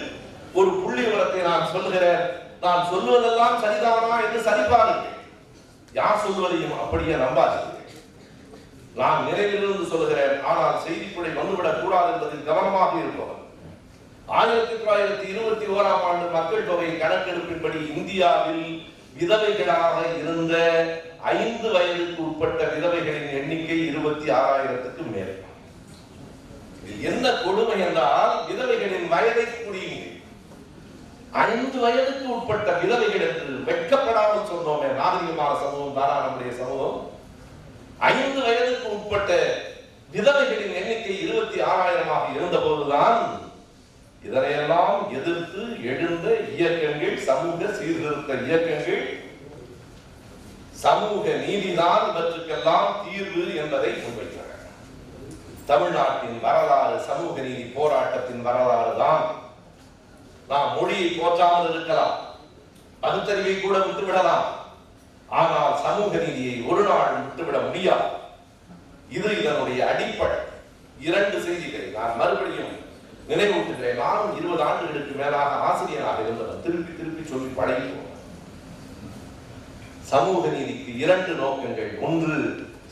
ஒரு புள்ளி விவரத்தை நான் சொல்லுகிறேன். நான் சொல்லுவதெல்லாம் சரிதானா என்று சரிபாருங்கள். யார் சொல்வதையும் அப்படியே நம்பாதீர்கள். நான் நிறைவிலிருந்து சொல்கிறேன் ஆனால் செய்திப்படை வந்துவிடக் கூடாது என்பதில் கவனமாக இருப்பவர். ஆயிரத்தி தொள்ளாயிரத்தி இருபத்தி ஓராம் ஆண்டு மக்கள் தொகை கணக்கெடுப்பின்படி இந்தியாவில் விதவைகளாக இருந்த ஐந்து வயதுக்கு உட்பட்ட விதவைகளின் எண்ணிக்கை இருபத்தி ஆறாயிரத்துக்கு மேல். என்ன கொடுமை என்றால் விதவைகளின் வயதை கூடியுங்கள் ஐந்து வயதுக்கு உட்பட்ட விதவைகள் என்று வெட்கப்படாமல் சொன்னோமே நாகரிகமான சமூகம் தானா நம்முடைய சமூகம். ஐந்து வயதுக்கு உட்பட்ட விதவைகளின் எண்ணிக்கை இருபத்தி ஆறாயிரமாக இருந்தபோதுதான் இதனையெல்லாம் எதிர்த்து எழுந்த இயக்கங்கள் சமூக சீர்திருத்த இயக்கங்கள் சமூக நீதிதான் இவற்றுக்கெல்லாம் தீர்வு என்பதை முன்வைத்தனர் தமிழ்நாட்டின் வரலாறு சமூக நீதி போராட்டத்தின் வரலாறு தான் நாம் மொழியை போற்றாமல் இருக்கலாம். பகுத்தறிவை கூட விட்டுவிடலாம். ஆனால் சமூக நீதியை ஒரு நாள் விட்டுவிட முடியாது. இது இதனுடைய அடிப்படை. இரண்டு செய்திகளை நான் மறுபடியும் நினைவூட்டுகிறேன். நானும் இருபது ஆண்டுகளுக்கு மேலாக ஆசிரியராக இருந்தவர் திருப்பி திருப்பி சொல்லி பழகிப்போம். சமூக நீதிக்கு இரண்டு நோக்கங்கள். ஒன்று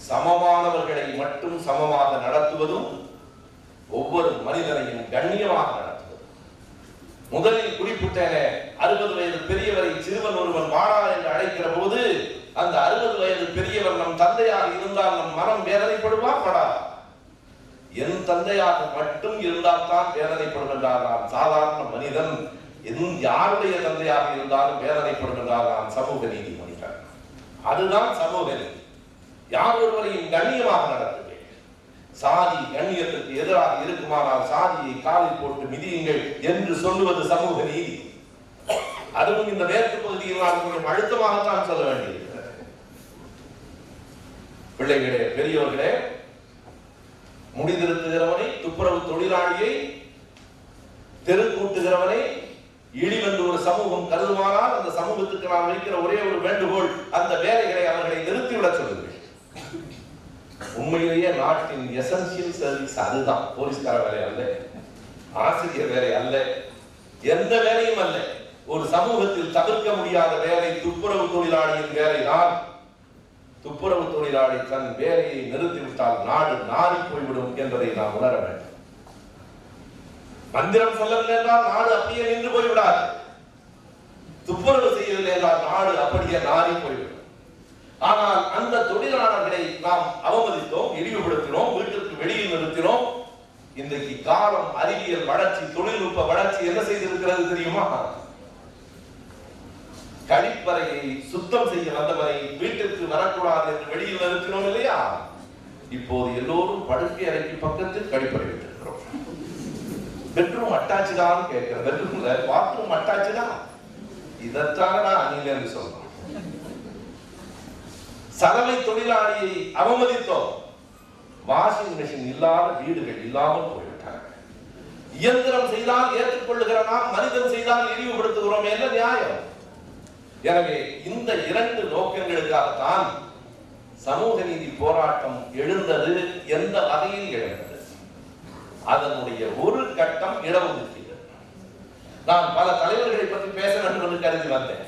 சமமானவர்களை மட்டும் சமமாக நடத்துவதும் ஒவ்வொரு மனிதனையும் கண்ணியமாக நடத்துவதும். முதலில் குறிப்பிட்டேனே அறுபது வயது பெரியவரை சிறுவன் ஒருவன் வாடா என்று அழைக்கிற போது அந்த அறுபது வயது பெரியவர் நம் தந்தையாக இருந்தால் நம் மனம் வேதனைப்படுவா படா என் தந்தையாக மட்டும் இருந்தால் தான் வேதனைப்படுகின்றார் நான். சாதாரண மனிதன். என் யாருடைய தந்தையாக இருந்தாலும் வேதனைப்படுகின்றார் நான். சமூக நீதி மனிதன் அதுதான் சமூக நீதி. யார் ஒருவரையும் கண்ணியமாக நடத்துவேன் சாதி கண்ணியத்துக்கு எதிராக இருக்குமானால் சாதியை காலில் போட்டு மிதியுங்கள் என்று சொல்லுவது சமூக நீதி. அதுவும் இந்த மேற்கு பகுதியில் நான் கொஞ்சம் அழுத்தமாகத்தான் சொல்ல வேண்டியது. பிள்ளைகளே பெரியவர்களே முடிதிருத்துகிறவனை துப்புரவு தொழிலாளியை தெருக்கூட்டுகிறவனை கூட்டுகிறவனை இழிவென்று ஒரு சமூகம் கருதுமானால் அந்த சமூகத்துக்கு நான் வைக்கிற ஒரே ஒரு வேண்டுகோள் அந்த வேலைகளை அவர்களை நிறுத்திவிட சொல்லுங்கள். உண்மையிலேயே நாட்டின் எசன்சியல் சர்வீஸ் அதுதான். போலீஸ்கார வேலை அல்ல ஆசிரியர் வேலை அல்ல எந்த வேலையும் அல்ல. ஒரு சமூகத்தில் தவிர்க்க முடியாத வேலை துப்புரவு தொழிலாளியின் வேலை தான் துப்புரவு தொழிலாளி தன் வேலையை நிறுத்திவிட்டால் நாடு நாறி போய்விடும் என்பதை நாம் உணர வேண்டும். மந்திரம் சொல்லவில்லை என்றால் நாடு அப்படியே நின்று போய்விடாது. துப்புரவு செய்யவில்லை என்றால் நாடு அப்படியே நாறி போய்விடும். ஆனால் அந்த தொழிலாளர்களை நாம் அவமதித்தோம் இழிவுபடுத்தினோம் வீட்டிற்கு வெளியில் நிறுத்தினோம். இன்றைக்கு காலம் அறிவியல் வளர்ச்சி தொழில்நுட்ப வளர்ச்சி என்ன செய்திருக்கிறது தெரியுமா? கழிப்பறையை சுத்தம் செய்ய வந்தவரை வீட்டிற்கு வரக்கூடாது என்று வெளியில் நிறுத்தினோம் இல்லையா? இப்போது எல்லோரும் படுக்கை அறைக்கு பக்கத்தில் கழிப்பறை வைத்திருக்கிறோம். பெட்ரூம் அட்டாச்சு தான் கேட்கிறேன். பெட்ரூம்ல பாத்ரூம் அட்டாச்சு தான். இதைத்தானடா நீங்க என்று சொல்றோம் சலவை தொழிலாளியை அவமதித்தோம். வாஷிங் மெஷின் இல்லாத வீடுகள் இல்லாமல் போய்விட்டாங்க இயந்திரம் செய்தால் ஏற்றுக்கொள்ளுகிற நாம் மனிதன் செய்தால் இழிவுபடுத்துகிறோம். என்ன நியாயம்? எனவே இந்த இரண்டு நோக்கங்களுக்காகத்தான் சமூக நீதி போராட்டம் எழுந்தது எந்த வகையில் எழுந்தது. அதனுடைய ஒரு கட்டம் இடஒதுக்கீடு. நான் பல தலைவர்களை பற்றி பேச வேண்டும் என்று கருதி வந்தேன்.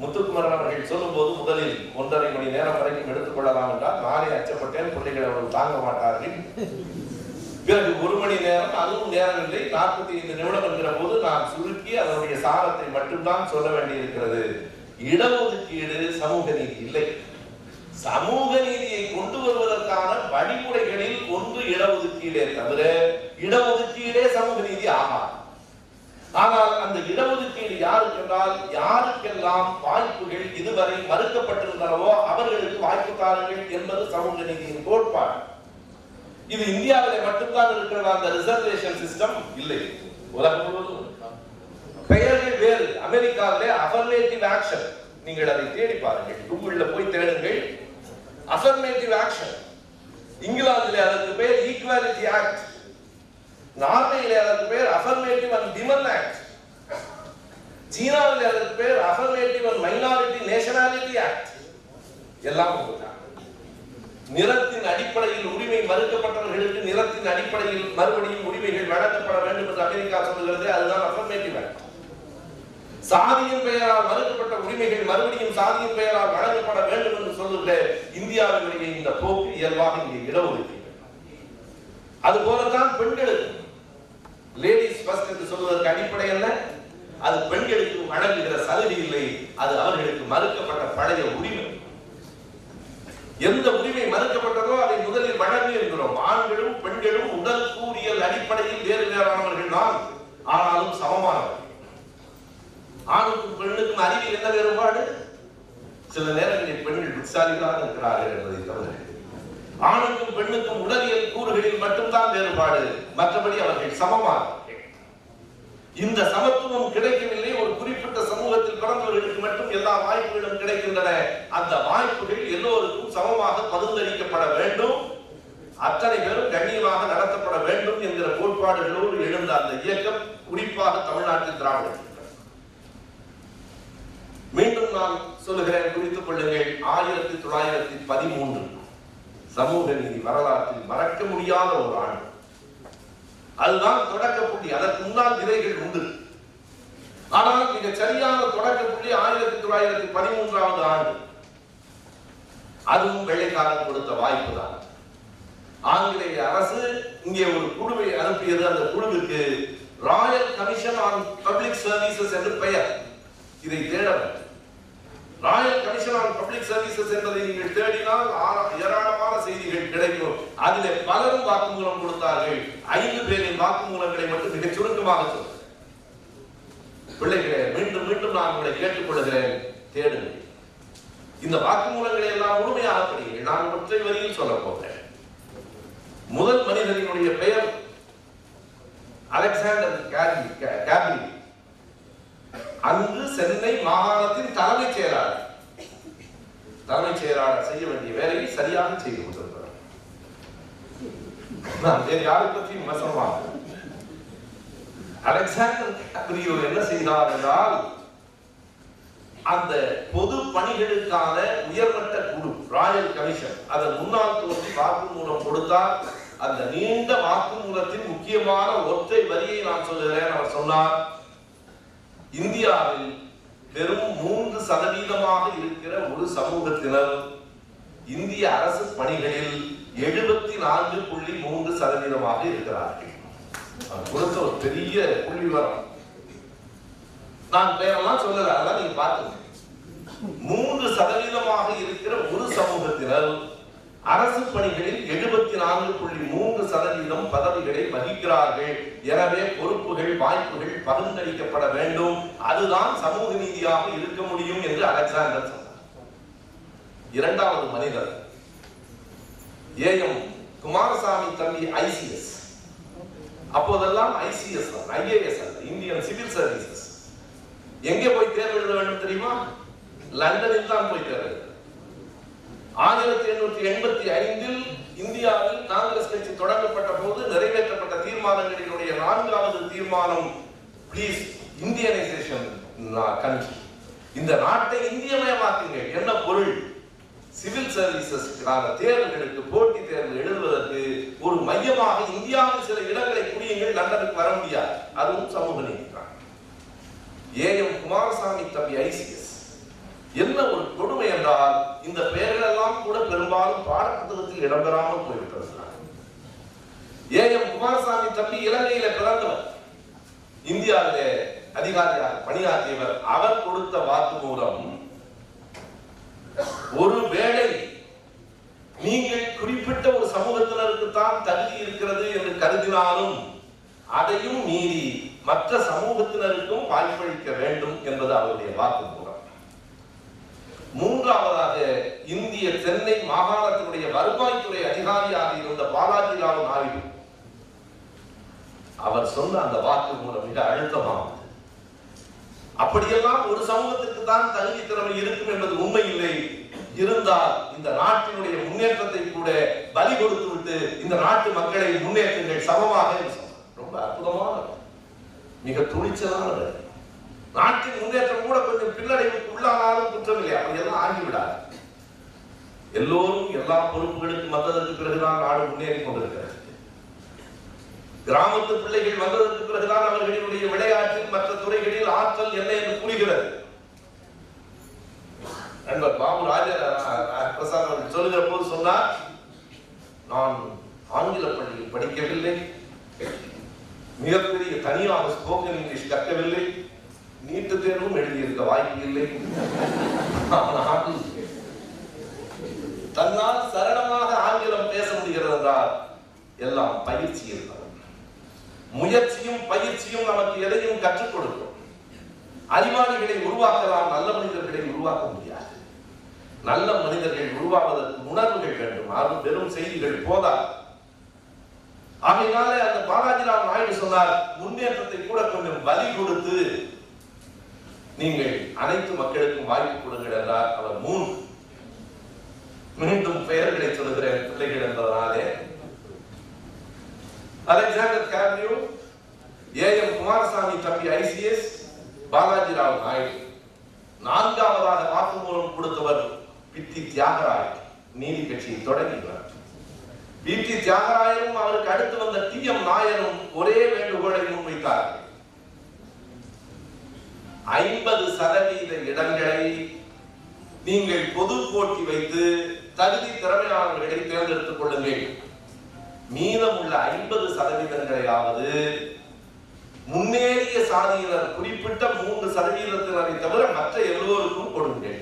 முத்துக்குமரன் அவர்கள் சொல்லும்போது முதலில் ஒன்றரை மணி நேரம் வரைக்கும் எடுத்துக்கொள்ளலாம் என்றால் நானே அச்சப்பட்டேன் பிள்ளைகள் அவர்கள் தாங்க மாட்டார்கள். பிறகு ஒரு மணி நேரம் அதுவும் நேரம் இல்லை நாற்பத்தி ஐந்து நிமிடம் என்கிற போது நான் சுருக்கி அதனுடைய சாரத்தை மட்டும்தான் சொல்ல வேண்டியிருக்கிறது. இடஒதுக்கீடு சமூக நீதி இல்லை. சமூக நீதியை கொண்டு வருவதற்கான வழிமுறைகளில் ஒன்று இடஒதுக்கீடே தவிர இடஒதுக்கீடே சமூக நீதி ஆகாது. ஆனால் அந்த இடஒதுக்கீடு யாருக்கென்றால் யாருக்கெல்லாம் வாய்ப்புகள் இதுவரை மறுக்கப்பட்டிருந்தனவோ அவர்களுக்கு வாய்ப்பு தாருங்கள் என்பது சமூக நீதியின் கோட்பாடு. இது இந்தியாவிலே மட்டும்தான் இருக்கிற அந்த ரிசர்வேஷன் சிஸ்டம் இல்லை. உலகம் முழுவதும் பெயர்கள் வேறு. அமெரிக்காவிலே அஃபர்மேட்டிவ் ஆக்ஷன் நீங்கள் அதை தேடி பாருங்கள். கூகுள்ல போய் தேடுங்கள். அஃபர்மேட்டிவ் ஆக்ஷன் இங்கிலாந்திலே அதற்கு பேர் ஈக்குவாலிட்டி ஆக்ட் நார்வேயிலே அதற்கு பேர் அஃபர்மேட்டிவ் அண்ட் விமன் ஆக்ட் சீனாவில் அதற்கு பேர் affirmative and minority nationality act எல்லாம் போட்டாங்க நிறத்தின் அடிப்படையில் உரிமை மறுக்கப்பட்டவர்களுக்கு நிறத்தின் அடிப்படையில் மறுபடியும் உரிமைகள் வழங்கப்பட வேண்டும் என்று அமெரிக்கா சொல்லுகிறது. அதுதான் அஃபர்மேட்டிவ் ஆக்ட் சாதியின் பெயரால் மறுக்கப்பட்ட உரிமைகள் மறுபடியும் சாதியின் பெயரால் வழங்கப்பட வேண்டும் என்று சொல்லுகிற இந்தியாவினுடைய இந்த போக்கு இயல்பாக இங்கே இடஒதுக்கீடு. அது போலதான் பெண்களுக்கு லேடிஸ் ஃபர்ஸ்ட் என்று சொல்வதற்கு அடிப்படை என்ன? அது பெண்களுக்கு வழங்குகிற சலுகை இல்லை அது அவர்களுக்கு மறுக்கப்பட்ட பழைய உரிமை. எந்த உரிமை மறுக்கப்பட்டதோ அதை முதலில் வழங்கு என்கிறோம். ஆண்களும் பெண்களும் உடல் கூறியல் அடிப்படையில் வேறு வேறானவர்கள் தான் ஆனாலும் சமமானவர்கள். ஆணுக்கும் பெண்ணுக்கும் அறிவில் என்ன வேறுபாடு? சில நேரங்களில் பெண்கள் புத்திசாலிகளாக இருக்கிறார்கள் என்பதை தவிர. ஆணுக்கும் பெண்ணுக்கும் உடலியல் கூறுகளில் மட்டும்தான் வேறுபாடு. மற்றபடி அவர்கள் சமமானவர்கள். இந்த சமத்துவம் கிடைக்கவில்லை. ஒரு குறிப்பிட்ட சமூகத்தில் பிறந்தவர்களுக்கு மட்டும் எல்லா வாய்ப்புகளும் கிடைக்கின்றன. அந்த வாய்ப்புகள் எல்லோருக்கும் சமமாக பகிர்ந்தளிக்கப்பட வேண்டும். அத்தனை பேரும் கண்ணியமாக நடத்தப்பட வேண்டும் என்கிற கோட்பாடுகளோடு எழுந்த அந்த இயக்கம் குறிப்பாக தமிழ்நாட்டில் திராவிட மீண்டும் நான் சொல்லுகிறேன் குறித்துக் கொள்ளுங்கள். ஆயிரத்தி தொள்ளாயிரத்தி பதிமூன்று சமூக நீதி வரலாற்றில் மறக்க முடியாத ஒரு ஆண்டு. அதுதான் தொடக்க புள்ளி. அதற்கு முன்னால் நிறைகள் உண்டு. ஆனால் மிக சரியான தொடக்க புள்ளி ஆயிரத்தி தொள்ளாயிரத்தி பதிமூன்றாவது ஆண்டு. அதுவும் வெள்ளைக்காரன் கொடுத்த வாய்ப்பு தான் ஆங்கிலேய அரசு இங்கே ஒரு குழுவை அனுப்பியது. அந்த குழுவிற்கு royal commission on public services என்று பெயர். இதை தேட வேண்டும் royal commission on public services என்பதை நீங்கள் தேடினால் ஏராளமான செய்திகள் கிடைக்கும். அதிலே பலரும் வாக்குமூலம் கொடுத்தார்கள். ஐந்து பேரின் வாக்குமூலங்களை மட்டும் மிக சுருக்கமாக சொல்கிறேன் பிள்ளைகளே மீண்டும் மீண்டும் நான் உங்களை கேட்டுக்கொள்கிறேன். தேடுங்கள். இந்த வாக்குமூலங்களை எல்லாம் முழுமையாக படியுங்கள். நான் ஒற்றை வரியில் சொல்ல போகிறேன். முதல் மனிதனினுடைய பெயர் அலெக்சாண்டர் கேபி கேபி அங்கு சென்னை மாகாணத்தின் தலைமைச் செயலாளர். தலைமைச் செயலாளர் செய்ய வேண்டிய வேலையை சரியாக செய்து கொண்டிருக்கிறார். நான் வேறு யாரை பற்றியும் விமர்சனமாக அலெக்சாண்டர் கேப்ரியோ என்ன செய்தார் என்றால் அந்த பொது பணிகளுக்கான உயர்மட்ட குழு ராயல் கமிஷன் அதன் முன்னாள் தோன்றி வாக்குமூலம் கொடுத்தார். அந்த நீண்ட வாக்குமூலத்தின் முக்கியமான ஒற்றை வரியை நான் சொல்லுகிறேன். அவர் சொன்னார் இந்தியாவில் வெறும் மூன்று சதவீதமாக இருக்கிற ஒரு சமூகத்தினர் இந்திய அரசு பணிகளில் எழுபத்தி நான்கு புள்ளி மூன்று சதவீதமாக இருக்கிறார்கள். கொடுத்த ஒரு பெரிய புள்ளி வரம் நான் பேரெல்லாம் சொல்லல அதெல்லாம் நீங்க பாத்துங்க மூன்று சதவீதமாக இருக்கிற ஒரு சமூகத்தினர் அரசு பணிகளில் எழுபத்தி நான்கு புள்ளி மூன்று சதவீதம் பதவிகளை வகிக்கிறார்கள். எனவே பொறுப்புகள் வாய்ப்புகள் பகிர்ந்தளிக்கப்பட வேண்டும். அதுதான் சமூக நீதியாக இருக்க முடியும் என்று அலெக்சாண்டர் சொன்னார். இரண்டாவது மனிதர் ஏஎம் குமாரசாமி தம்பி ஐசிஎஸ். அப்போதெல்லாம் ICS IAS Indian civil services. எங்கே போய் தேர்வு எழுத வேண்டும் தெரியுமா? லண்டனில் தான் போய் தேர்வு ஆயிரத்தி எண்ணூற்றி எண்பத்தி ஐந்தில் இந்தியாவில் காங்கிரஸ் கட்சி தொடங்கப்பட்ட போது நிறைவேற்றப்பட்ட தீர்மானங்களினுடைய நான்காவது தீர்மானம் பிளீஸ் இந்தியனைசேஷன் இந்த நாட்டை இந்தியமயமாக்குங்க. என்ன பொருள்? சிவில் சர்வீசஸ்க்கான தேர்வுகளுக்கு போட்டி தேர்வு எழுதுவதற்கு ஒரு மையமாக இந்தியாவில் சில இடங்களை குடியுங்கள் லண்டனுக்கு வர முடியாது. அதுவும் சமூக நீதி தான் ஏஎம் குமாரசாமி தம்பி ஐசிஎஸ் என்ன ஒரு கொடுமை என்றால் இந்த பெயர்கள் எல்லாம் கூட பெரும்பாலும் பாடப்புத்தகத்தில் இடம்பெறாமல் போய்விட்டது ஏஎம் குமாரசாமி தம்பி இலங்கையில பிறந்தவர். இந்தியாவிலே அதிகாரியாக பணியாற்றியவர் அவர் கொடுத்த வாக்கு மூலம் ஒரு வேளை நீங்கள் குறிப்பிட்ட ஒரு சமூகத்தினருக்கு தான் தகுதி இருக்கிறது என்று கருதினாலும் அதையும் மீறி மற்ற சமூகத்தினருக்கும் வாய்ப்பளிக்க வேண்டும் என்பது அவருடைய வாக்கு மூன்றாவதாக இந்திய சென்னை மாகாணத்தினுடைய வருவாய்த்துறை அதிகாரியாக இருந்த பாலாஜி ராவ் நாயுடு அவர் சொன்ன அந்த வாக்கு மூலம் மிக அழுத்தமானது. அப்படியெல்லாம் ஒரு சமூகத்திற்கு தான் தகுதி திறமை இருக்கும் என்பது உண்மை இல்லை இருந்தால் இந்த நாட்டினுடைய முன்னேற்றத்தை கூட பலி கொடுத்து விட்டு இந்த நாட்டு மக்களை முன்னேற்றங்கள் சமமாக ரொம்ப அற்புதமானது மிக துணிச்சலானது நாட்டின் முன்னேற்றம் கூட கொஞ்சம் பின்னடைவுக்கு உள்ளானாலும் குற்றம் இல்லை அப்படியெல்லாம் ஆகிவிடாது எல்லோரும் எல்லா பொறுப்புகளுக்கும் வந்ததற்கு பிறகுதான் நாடு முன்னேறி கொண்டிருக்கிறது. கிராமத்து பிள்ளைகள் வந்ததற்கு பிறகுதான் அவர்களினுடைய விளையாட்டில் மற்ற துறைகளில் ஆற்றல் என்ன என்று கூறுகிறது. நண்பர் பாபு ராஜ பிரசாத் அவர்கள் சொல்லுகிற போது சொன்னார் நான் ஆங்கில பள்ளியில் படிக்கவில்லை. மிகப்பெரிய தனியாக ஸ்போக்கன் இங்கிலீஷ் கற்கவில்லை. நீட்டு தேர்வும் எழுதியிருக்க வாய்ப்பு இல்லை. தன்னால் சரளமாக ஆங்கிலம் பேச முடிகிறது என்றால் எல்லாம் பயிற்சி இருக்கிறது முயற்சியும் பயிற்சியும் நமக்கு எதையும் கற்றுக் கொடுக்கும். அறிவாளிகளை உருவாக்கலாம் நல்ல மனிதர்களை உருவாக்க முடியாது. நல்ல மனிதர்கள் உருவாவதற்கு உணர்வுகள் வேண்டும் அது வெறும் செய்திகள் போதா ஆகையினாலே அந்த பாலாஜிராம் நாயுடு சொன்னார் முன்னேற்றத்தை கூட கொஞ்சம் வலி கொடுத்து நீங்கள் அனைத்து மக்களுக்கும் வாய்ப்பு கொடுங்கள் என்றார் அவர் மூன்று. மீண்டும் பெயர்களை சொல்லுகிற பிள்ளைகள் என்பதனாலே. Alexander Camus A M Kumaraswamy Thambi ICS Balaji Rao Naidu. நான்காவதாக வாக்குமூலம் கொடுத்தவர் பித்தி தியாகராய் நீதி கட்சியை தொடங்கினார். பித்தி தியாகராயரும் அவருக்கு அடுத்து வந்த டி எம் நாயரும் ஒரே வேண்டுகோளை முன்வைத்தார்கள். ஐம்பது சதவீத இடங்களை நீங்கள் பொது போட்டி வைத்து தகுதி திறமையாளர்களை தேர்ந்தெடுத்துக் கொள்ளுங்கள். மீதமுள்ள ஐம்பது சதவீதங்களையாவது முன்னேறிய சாதியினர் குறிப்பிட்ட மூன்று சதவீதத்தினரை தவிர மற்ற எல்லோருக்கும் கொடுங்கள்.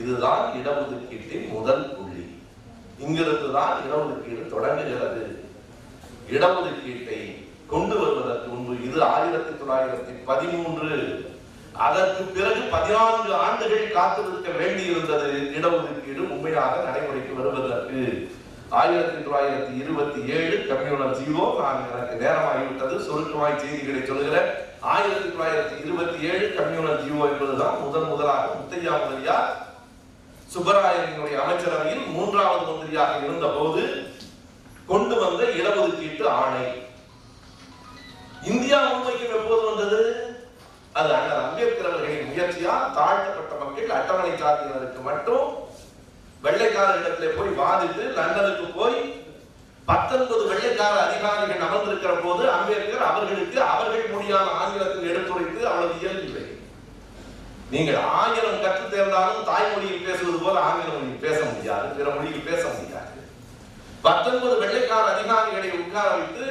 இதுதான் இடஒதுக்கீட்டின் முதல் புள்ளி. இங்கிருந்து தான் இடஒதுக்கீடு தொடங்குகிறது. இடஒதுக்கீட்டை கொண்டு வருவதற்கு முன்பு இது ஆயிரத்தி தொள்ளாயிரத்தி பதிமூன்று. அதற்கு பிறகு பதினான்கு ஆண்டுகள் காத்திருக்க வேண்டியிருந்தது. இடஒதுக்கீடு உண்மையாக நடைமுறைக்கு வருவதற்கு ஆயிரத்தி தொள்ளாயிரத்தி இருபத்தி ஏழு கம்யூனல் ஜீரோ நான் எனக்கு நேரமாகிவிட்டது. சுருக்கமாய் செய்திகளை சொல்கிறேன் ஆயிரத்தி தொள்ளாயிரத்தி இருபத்தி ஏழு கம்யூனல் ஜீவோ என்பதுதான் முதன் முதலாக முத்தையா முதலியார் சுப்பராயனுடைய அமைச்சரவையில் மூன்றாவது மந்திரியாக இருந்த போது கொண்டு வந்த இடஒதுக்கீட்டு ஆணை. இந்தியா முன்வைக்கும் எப்போது வந்தது? அது அண்ணல் அம்பேத்கர் அவர்களின் முயற்சியால் தாழ்த்தப்பட்ட மக்கள் அட்டவணை சாதியினருக்கு மட்டும் வெள்ளைக்காரரிடத்திலே போய் வாதிட்டு லண்டனுக்கு போய் பத்தொன்பது வெள்ளைக்கார அதிகாரிகள் அமர்ந்திருக்கிற போது அம்பேத்கர் அவர்களுக்கு அவர்கள் மொழியான ஆங்கிலத்தில் எடுத்துரைத்து அவ்வளவு இயல்பில்லை நீங்கள் ஆங்கிலம் கற்று தேர்ந்தாலும் தாய்மொழியில் பேசுவது போல ஆங்கில மொழியில் பேச முடியாது பிற மொழியில் பேச முடியாது. பத்தொன்பது வெள்ளைக்கார அதிகாரிகளை உட்கார வைத்து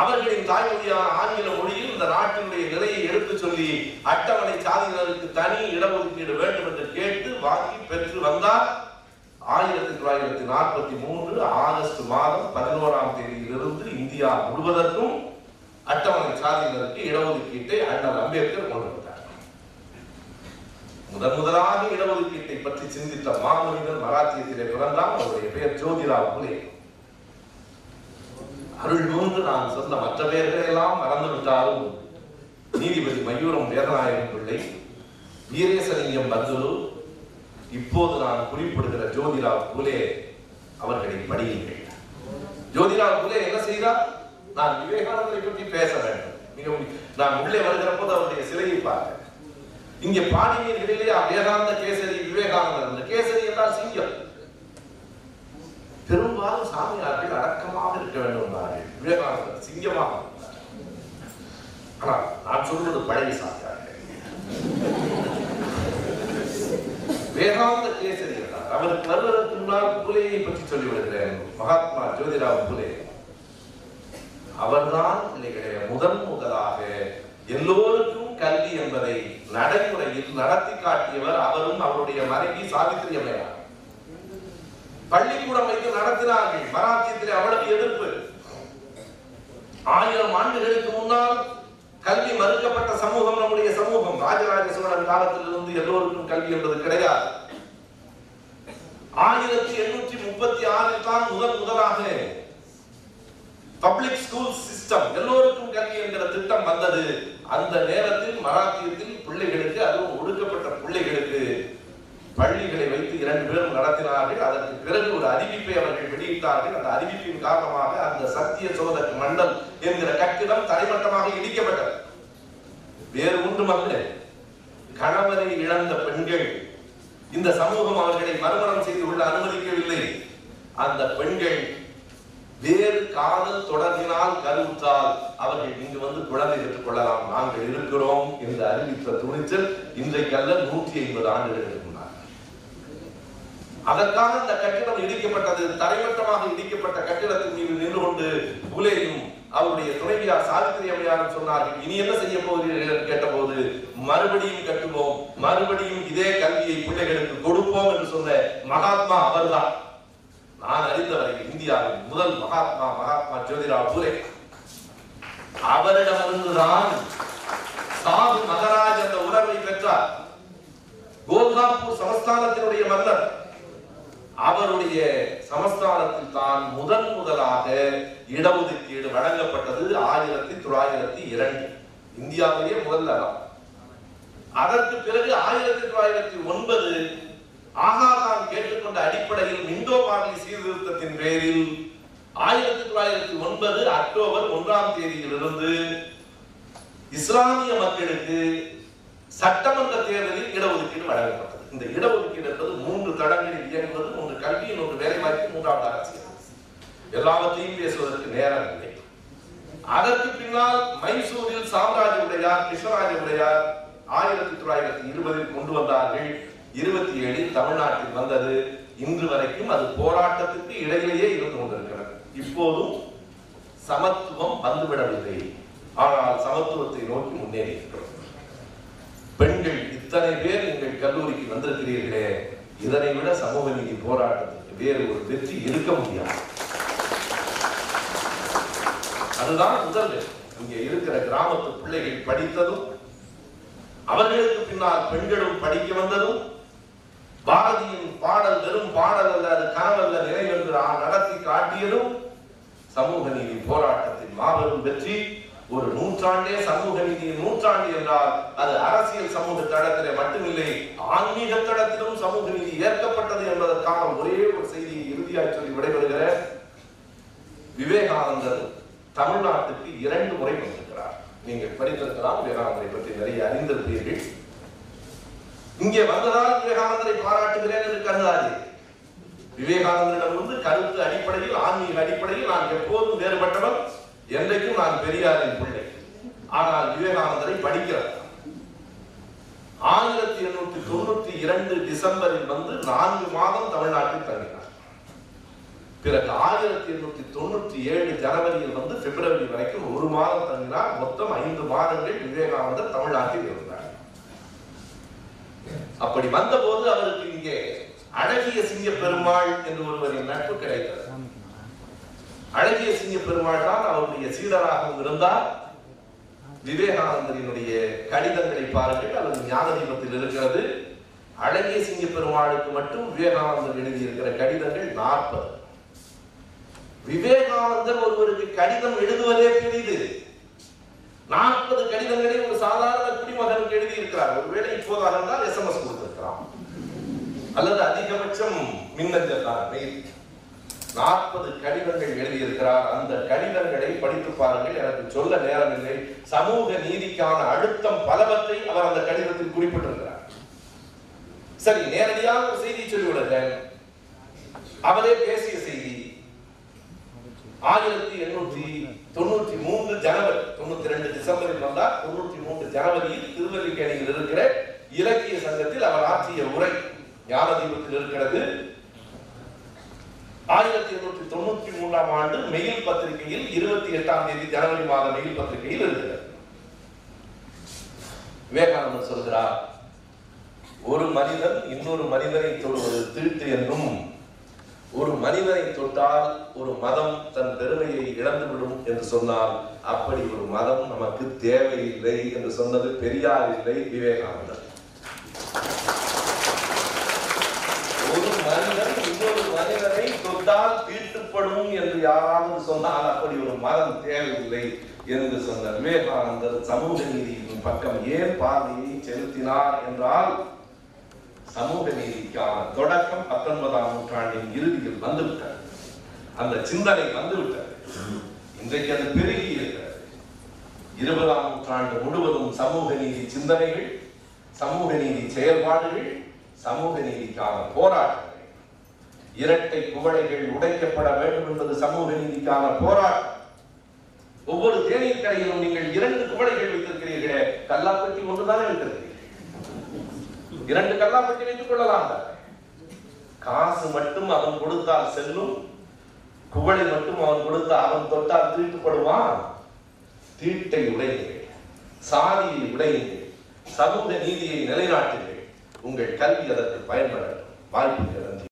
அவர்களின் தாய்மொழியான ஆங்கில மொழியில் இந்த நாட்டினுடைய நிலையை எடுத்து சொல்லி அட்டவணை சாதியினருக்கு தனி இடஒதுக்கீடு வேண்டும் என்று கேட்டு வாங்கி பெற்று வந்தார். ஆயிரத்தி தொள்ளாயிரத்தி நாற்பத்தி மூன்று ஆகஸ்ட் மாதம் பதினோராம் தேதியிலிருந்து இந்தியா முழுவதற்கும் அட்டவணை சாதியினருக்கு இடஒதுக்கீட்டை அண்ணல் அம்பேத்கர் கொண்டு வந்தார். முதன் முதலாக இடஒதுக்கீட்டை பற்றி சிந்தித்த மாமனிதன் மராத்தியத்திலே பிறந்தால் அவருடைய பெயர் ஜோதிராவ் புலே. அருள் நான் சொன்ன மற்ற பேர்களை எல்லாம் மறந்து விட்டாலும் நீதிபதி மயூரம் வேதநாயகம் பிள்ளை வீரேசலிங்கம் பந்துலு இப்போது நான் குறிப்பிடுகிற ஜோதிராவ் புலே அவர்களை படியுங்கள். ஜோதிராவ் புலே என்ன செய்தார்? நான் விவேகானந்தரை பற்றி பேச வேண்டும். மிகவும் நான் உள்ளே வருகிற போது அவருடைய சிலையை பார்க்க இங்கே பாடினீர்களிலே வேதாந்த கேசரி விவேகானந்தர். அந்த கேசரி என்றால் சிங்கம். பெரும்பாலும் சாமியார்கள் அடக்கமாக இருக்க வேண்டும் என்றார்கள் விவேகானந்தர் சிங்கமாக இருந்தார். ஆனால் நான் சொல்வது பழைய சாமியார்கள். வேதாந்த கேசரி என்றார் அவருக்கு வருவதற்கு முன்னால் புலையை பற்றி சொல்லிவிடுகிறேன் மகாத்மா ஜோதிராவ் புலே அவர்தான் பிள்ளைகளே முதன் முதலாக எல்லோருக்கும் கல்வி என்பதை நடைமுறையில் நடத்தி காட்டியவர் அவரும் அவருடைய மனைவி சாவித்திரி அம்மையார். பள்ளிக்கூடம் வைத்து நடத்தினார்கள். மராத்தியத்தில் அவ்வளவு எதிர்ப்பு. ஆயிரம் ஆண்டுகளுக்கு முன்னால் கல்வி மறுக்கப்பட்ட சமூகம் நம்முடைய சமூகம். ராஜராஜ சோழன் காலத்திலிருந்து எல்லோருக்கும் கல்வி என்பது கிடையாது. ஆயிரத்தி எண்ணூற்றி முப்பத்தி ஆறில் தான் முதன் முதலாக பப்ளிக் ஸ்கூல் சிஸ்டம் எல்லோருக்கும் கல்வி என்கிற திட்டம் வந்தது. அந்த நேரத்தில் மராத்தியத்தில் பிள்ளைகளுக்கு அதுவும் ஒடுக்கப்பட்ட பிள்ளைகளுக்கு பள்ளிகளை வைத்து இரண்டு பேரும் நடத்தினார்கள். அதற்கு பிறகு ஒரு அறிவிப்பை அவர்கள் வெளியிட்டார்கள். அந்த அறிவிப்பின் காரணமாக அந்த சத்திய சோதக மண்டல் என்கிற கட்டிடம் தரைமட்டமாக இடிக்கப்பட்டது. வேறு ஒன்றுமல்ல கணவரை இழந்த பெண்கள் இந்த சமூகம் அவர்களை மறுமணம் செய்து கொள்ள அனுமதிக்கவில்லை. அந்த பெண்கள் வேறு காதல் தொடர்பினால் கருவுற்றால் அவர்கள் இங்கு வந்து குழந்தை பெற்றுக் கொள்ளலாம். நாங்கள் இருக்கிறோம் என்று அறிவித்த துணிச்சல் இன்றைக்கல்ல நூற்றி ஐம்பது ஆண்டுகள் அதற்காக இந்த கட்டிடம் இடிக்கப்பட்டது. தரைமட்டமாக இடிக்கப்பட்ட கட்டிடத்தின் மீது நின்று கொண்டு புலேயும் அவருடைய துணைவியார் சாவித்திரி அம்மையாரும் சொன்னார்கள் இனி என்ன செய்ய போகிறீர்கள்? என்று கேட்டபோது மறுபடியும் கட்டுவோம். மறுபடியும் இதே கல்வியை பிள்ளைகளுக்கு கொடுப்போம் என்று சொன்ன மகாத்மா அவர்தான். நான் அறிந்தவரை இந்தியாவின் முதல் மகாத்மா மகாத்மா ஜோதிராவ் பூலே அவரிடமிருந்துதான் சாது மகராஜ் என்ற உறவை பெற்றார். கோல்காப்பூர் சமஸ்தானத்தினுடைய மன்னர். அவருடைய சமஸ்தானத்தில் தான் முதன் முதலாக இடஒதுக்கீடு வழங்கப்பட்டது ஆயிரத்தி தொள்ளாயிரத்தி இரண்டு. இந்தியாவிலேயே முதல்ல அதற்கு பிறகு ஆயிரத்தி தொள்ளாயிரத்தி ஒன்பது ஆகாதான் கேட்டுக்கொண்ட அடிப்படையில் இந்தோ பார்லி சீர்திருத்தத்தின் பேரில் ஆயிரத்தி தொள்ளாயிரத்தி ஒன்பது அக்டோபர் ஒன்றாம் தேதியிலிருந்து இஸ்லாமிய மக்களுக்கு சட்டமன்ற தேர்தலில் இடஒதுக்கீடு வழங்கப்பட்டது. இந்த இடஒதுக்கீடு என்பது மூன்று தடங்களில் இயங்குவது ஒன்று கல்வி இன்னொன்று வேலைவாய்ப்பு மூன்றாவது அரசியல் எல்லாவற்றையும் பேசுவதற்கு நேரம் இல்லை. அதற்கு பின்னால் மைசூரில் சாம்ராஜ் உடையார் கிருஷ்ணராஜ உடையார் ஆயிரத்தி தொள்ளாயிரத்தி இருபதில் கொண்டு வந்தார்கள். இருபத்தி ஏழில் தமிழ்நாட்டில் வந்தது. இன்று வரைக்கும் அது போராட்டத்துக்கு இடையிலேயே இருந்து கொண்டிருக்கிறது. இப்போதும் சமத்துவம் வந்துவிடவில்லை. ஆனால் சமத்துவத்தை நோக்கி முன்னேறி இருக்கிறோம். பெண்கள் இத்தனை பேர் எங்கள் கல்லூரிக்கு வந்திருக்கிறீர்களே இதனை விட சமூக நீதி போராட்டத்துக்கு வேறு ஒரு வெற்றி இருக்க முடியாது. அதுதான் முதல் இங்கே இருக்கிற கிராமத்து பிள்ளைகள் படித்ததும் அவர்களுக்கு பின்னால் பெண்களும் படிக்க வந்ததும் பாரதியின் பாடல் வெறும் பாடல் அல்ல அது கனவல்ல நிறைவென்று நடத்தி காட்டியதும் சமூக நீதி போராட்டத்தின் மாபெரும் வெற்றி. ஒரு நூற்றாண்டே சமூக நீதியின் நூற்றாண்டு என்றால் அது அரசியல் சமூக தடத்திலே மட்டுமில்லை ஆன்மீக தடத்திலும் சமூக நீதி ஏற்கப்பட்டது என்பதற்கான ஒரே ஒரு செய்தியை இறுதியாக சொல்லி விடைபெறுகிற விவேகானந்தர் தமிழ்நாட்டுக்கு இரண்டு முறை வந்திருக்கிறார். நீங்கள் படித்திருக்கலாம் விவேகானந்தரை பற்றி நிறைய அறிந்திருப்பீர்கள். இங்கே வந்ததால் விவேகானந்தரை பாராட்டுகிறேன் என்று கருதாது. விவேகானந்தரிடம் வந்து கருத்து அடிப்படையில் ஆன்மீக அடிப்படையில் நான் எப்போதும் வேறுபட்டவன். என்றைக்கும் நான் பெரியாரின் பிள்ளை. ஆனால் விவேகானந்தரை படிக்கிறார். ஆயிரத்தி எண்ணூத்தி தொண்ணூத்தி இரண்டு டிசம்பரில் வந்து நான்கு மாதம் தமிழ்நாட்டில் தங்கினார். பிறகு ஆயிரத்தி எண்ணூத்தி தொண்ணூத்தி ஏழு ஜனவரியில் வந்து பிப்ரவரி வரைக்கும் ஒரு மாதம் தங்கினார். மொத்தம் ஐந்து மாதங்கள் விவேகானந்தர் தமிழ்நாட்டில் இருந்தார். அப்படி வந்தபோது அவருக்கு இங்கே அழகிய சிங்க பெருமாள் என்று ஒருவரின் நட்பு கிடைத்தது. அழகிய சிங்க பெருமாள் தான் அவருடைய சீடராகவும் இருந்தார். விவேகானந்தரினுடைய கடிதங்களை பாருங்கள் அல்லது ஞான தீபத்தில் இருக்கிறது. அழகிய சிங்க பெருமாளுக்கு மட்டும் விவேகானந்தர் எழுதியிருக்கிற கடிதங்கள் நாற்பது. விவேகானந்தர் ஒருவருக்கு கடிதம் எழுதுவதே பெரிது. நாற்பது கடிதங்களை ஒரு சாதாரண குடிமகனுக்கு எழுதியிருக்கிறார். ஒருவேளை இப்போதாக இருந்தால் எஸ்எம்எஸ் கொடுத்திருக்கிறான். அல்லது அதிகபட்சம் மின்னஞ்சல் தான். நாற்பது கடிதங்கள் எழுதியிருக்கிறார். அந்த கடிதங்களை படித்து பாருங்கள். எனக்கு சொல்ல நேரமில்லை. சமூக நீதிக்கான அழுத்தம் பலவற்றை அவர் அந்த கடிதத்தில் குறிப்பிட்டிருக்கிறார். சரி நேரடியாக ஒரு செய்தி சொல்லிவிடுகிறேன் அவரே பேசிய செய்தி ஆயிரத்தி எண்ணூற்றி தொண்ணூற்றி மூன்று ஜனவரி தொண்ணூத்தி ரெண்டு டிசம்பரில் வந்தார். தொண்ணூத்தி மூன்று ஜனவரியில் திருவல்லிக்கேணியில் இருக்கிற இலக்கிய சங்கத்தில் அவர் ஆற்றிய உரை ஞானதீபத்தில் இருக்கிறது. ஆயிரத்தி எண்ணூற்றி தொண்ணூத்தி மூன்றாம் ஆண்டு மெயில் பத்திரிகையில் இருபத்தி எட்டாம் தேதி ஜனவரி மாத மெயில் பத்திரிகையில் இருக்கிறது விவேகானந்தர் சொல்கிறார் ஒரு மனிதன் இன்னொரு மனிதனை தொடுவது தீட்டு என்றும் ஒரு மனிதனை தொட்டால் ஒரு மதம் தன் பெருமையை இழந்துவிடும் என்று சொன்னால் அப்படி ஒரு மதம் நமக்கு தேவையில்லை என்று சொன்னது பெரியார் இல்லை விவேகானந்தர் ஒரு மனிதன் இன்னொரு மனிதனை தீட்டுப்படும் என்று யாராவது சொன்னால் அப்படி ஒரு மதம் தேவையில்லை என்று சொன்ன விவேகானந்தர் சமூக நீதியின் பக்கம் ஏன் பார்வையை செலுத்தினார் என்றால் சமூக நீதிக்கான தொடக்கம் பத்தொன்பதாம் நூற்றாண்டின் இறுதியில் வந்துவிட்டது. அந்த சிந்தனை வந்துவிட்டது. இன்றைக்கு அது பெருகி இருக்கிறது. இருபதாம் நூற்றாண்டு முழுவதும் சமூக நீதி சிந்தனைகள் சமூக நீதி செயல்பாடுகள் சமூக நீதிக்கான போராட்டங்கள் இரட்டை குவளைகள் உடைக்கப்பட வேண்டும் என்பது சமூக நீதிக்கான போராட்டம். ஒவ்வொரு தேநீர் கடையிலும் நீங்கள் இரண்டு குவளைகள் வைத்திருக்கிறீர்களே கல்லாப்பட்டி ஒன்றுதானே வைத்திருக்கிறீர்கள்? இரண்டு கல்லாப்பட்டி வைத்துக் கொள்ளலாம். காசு மட்டும் அவன் கொடுத்தால் செல்லும் குவளை மட்டும் அவன் கொடுத்தால் அவன் தொட்டால் தீட்டுப்படுவான் தீட்டை உடையுங்கள் சாதியை உடையுங்கள் சமூக நீதியை நிலைநாட்டுங்கள். உங்கள் கல்வி அதற்கு பயன்படட்டும் வாய்ப்பு நன்றி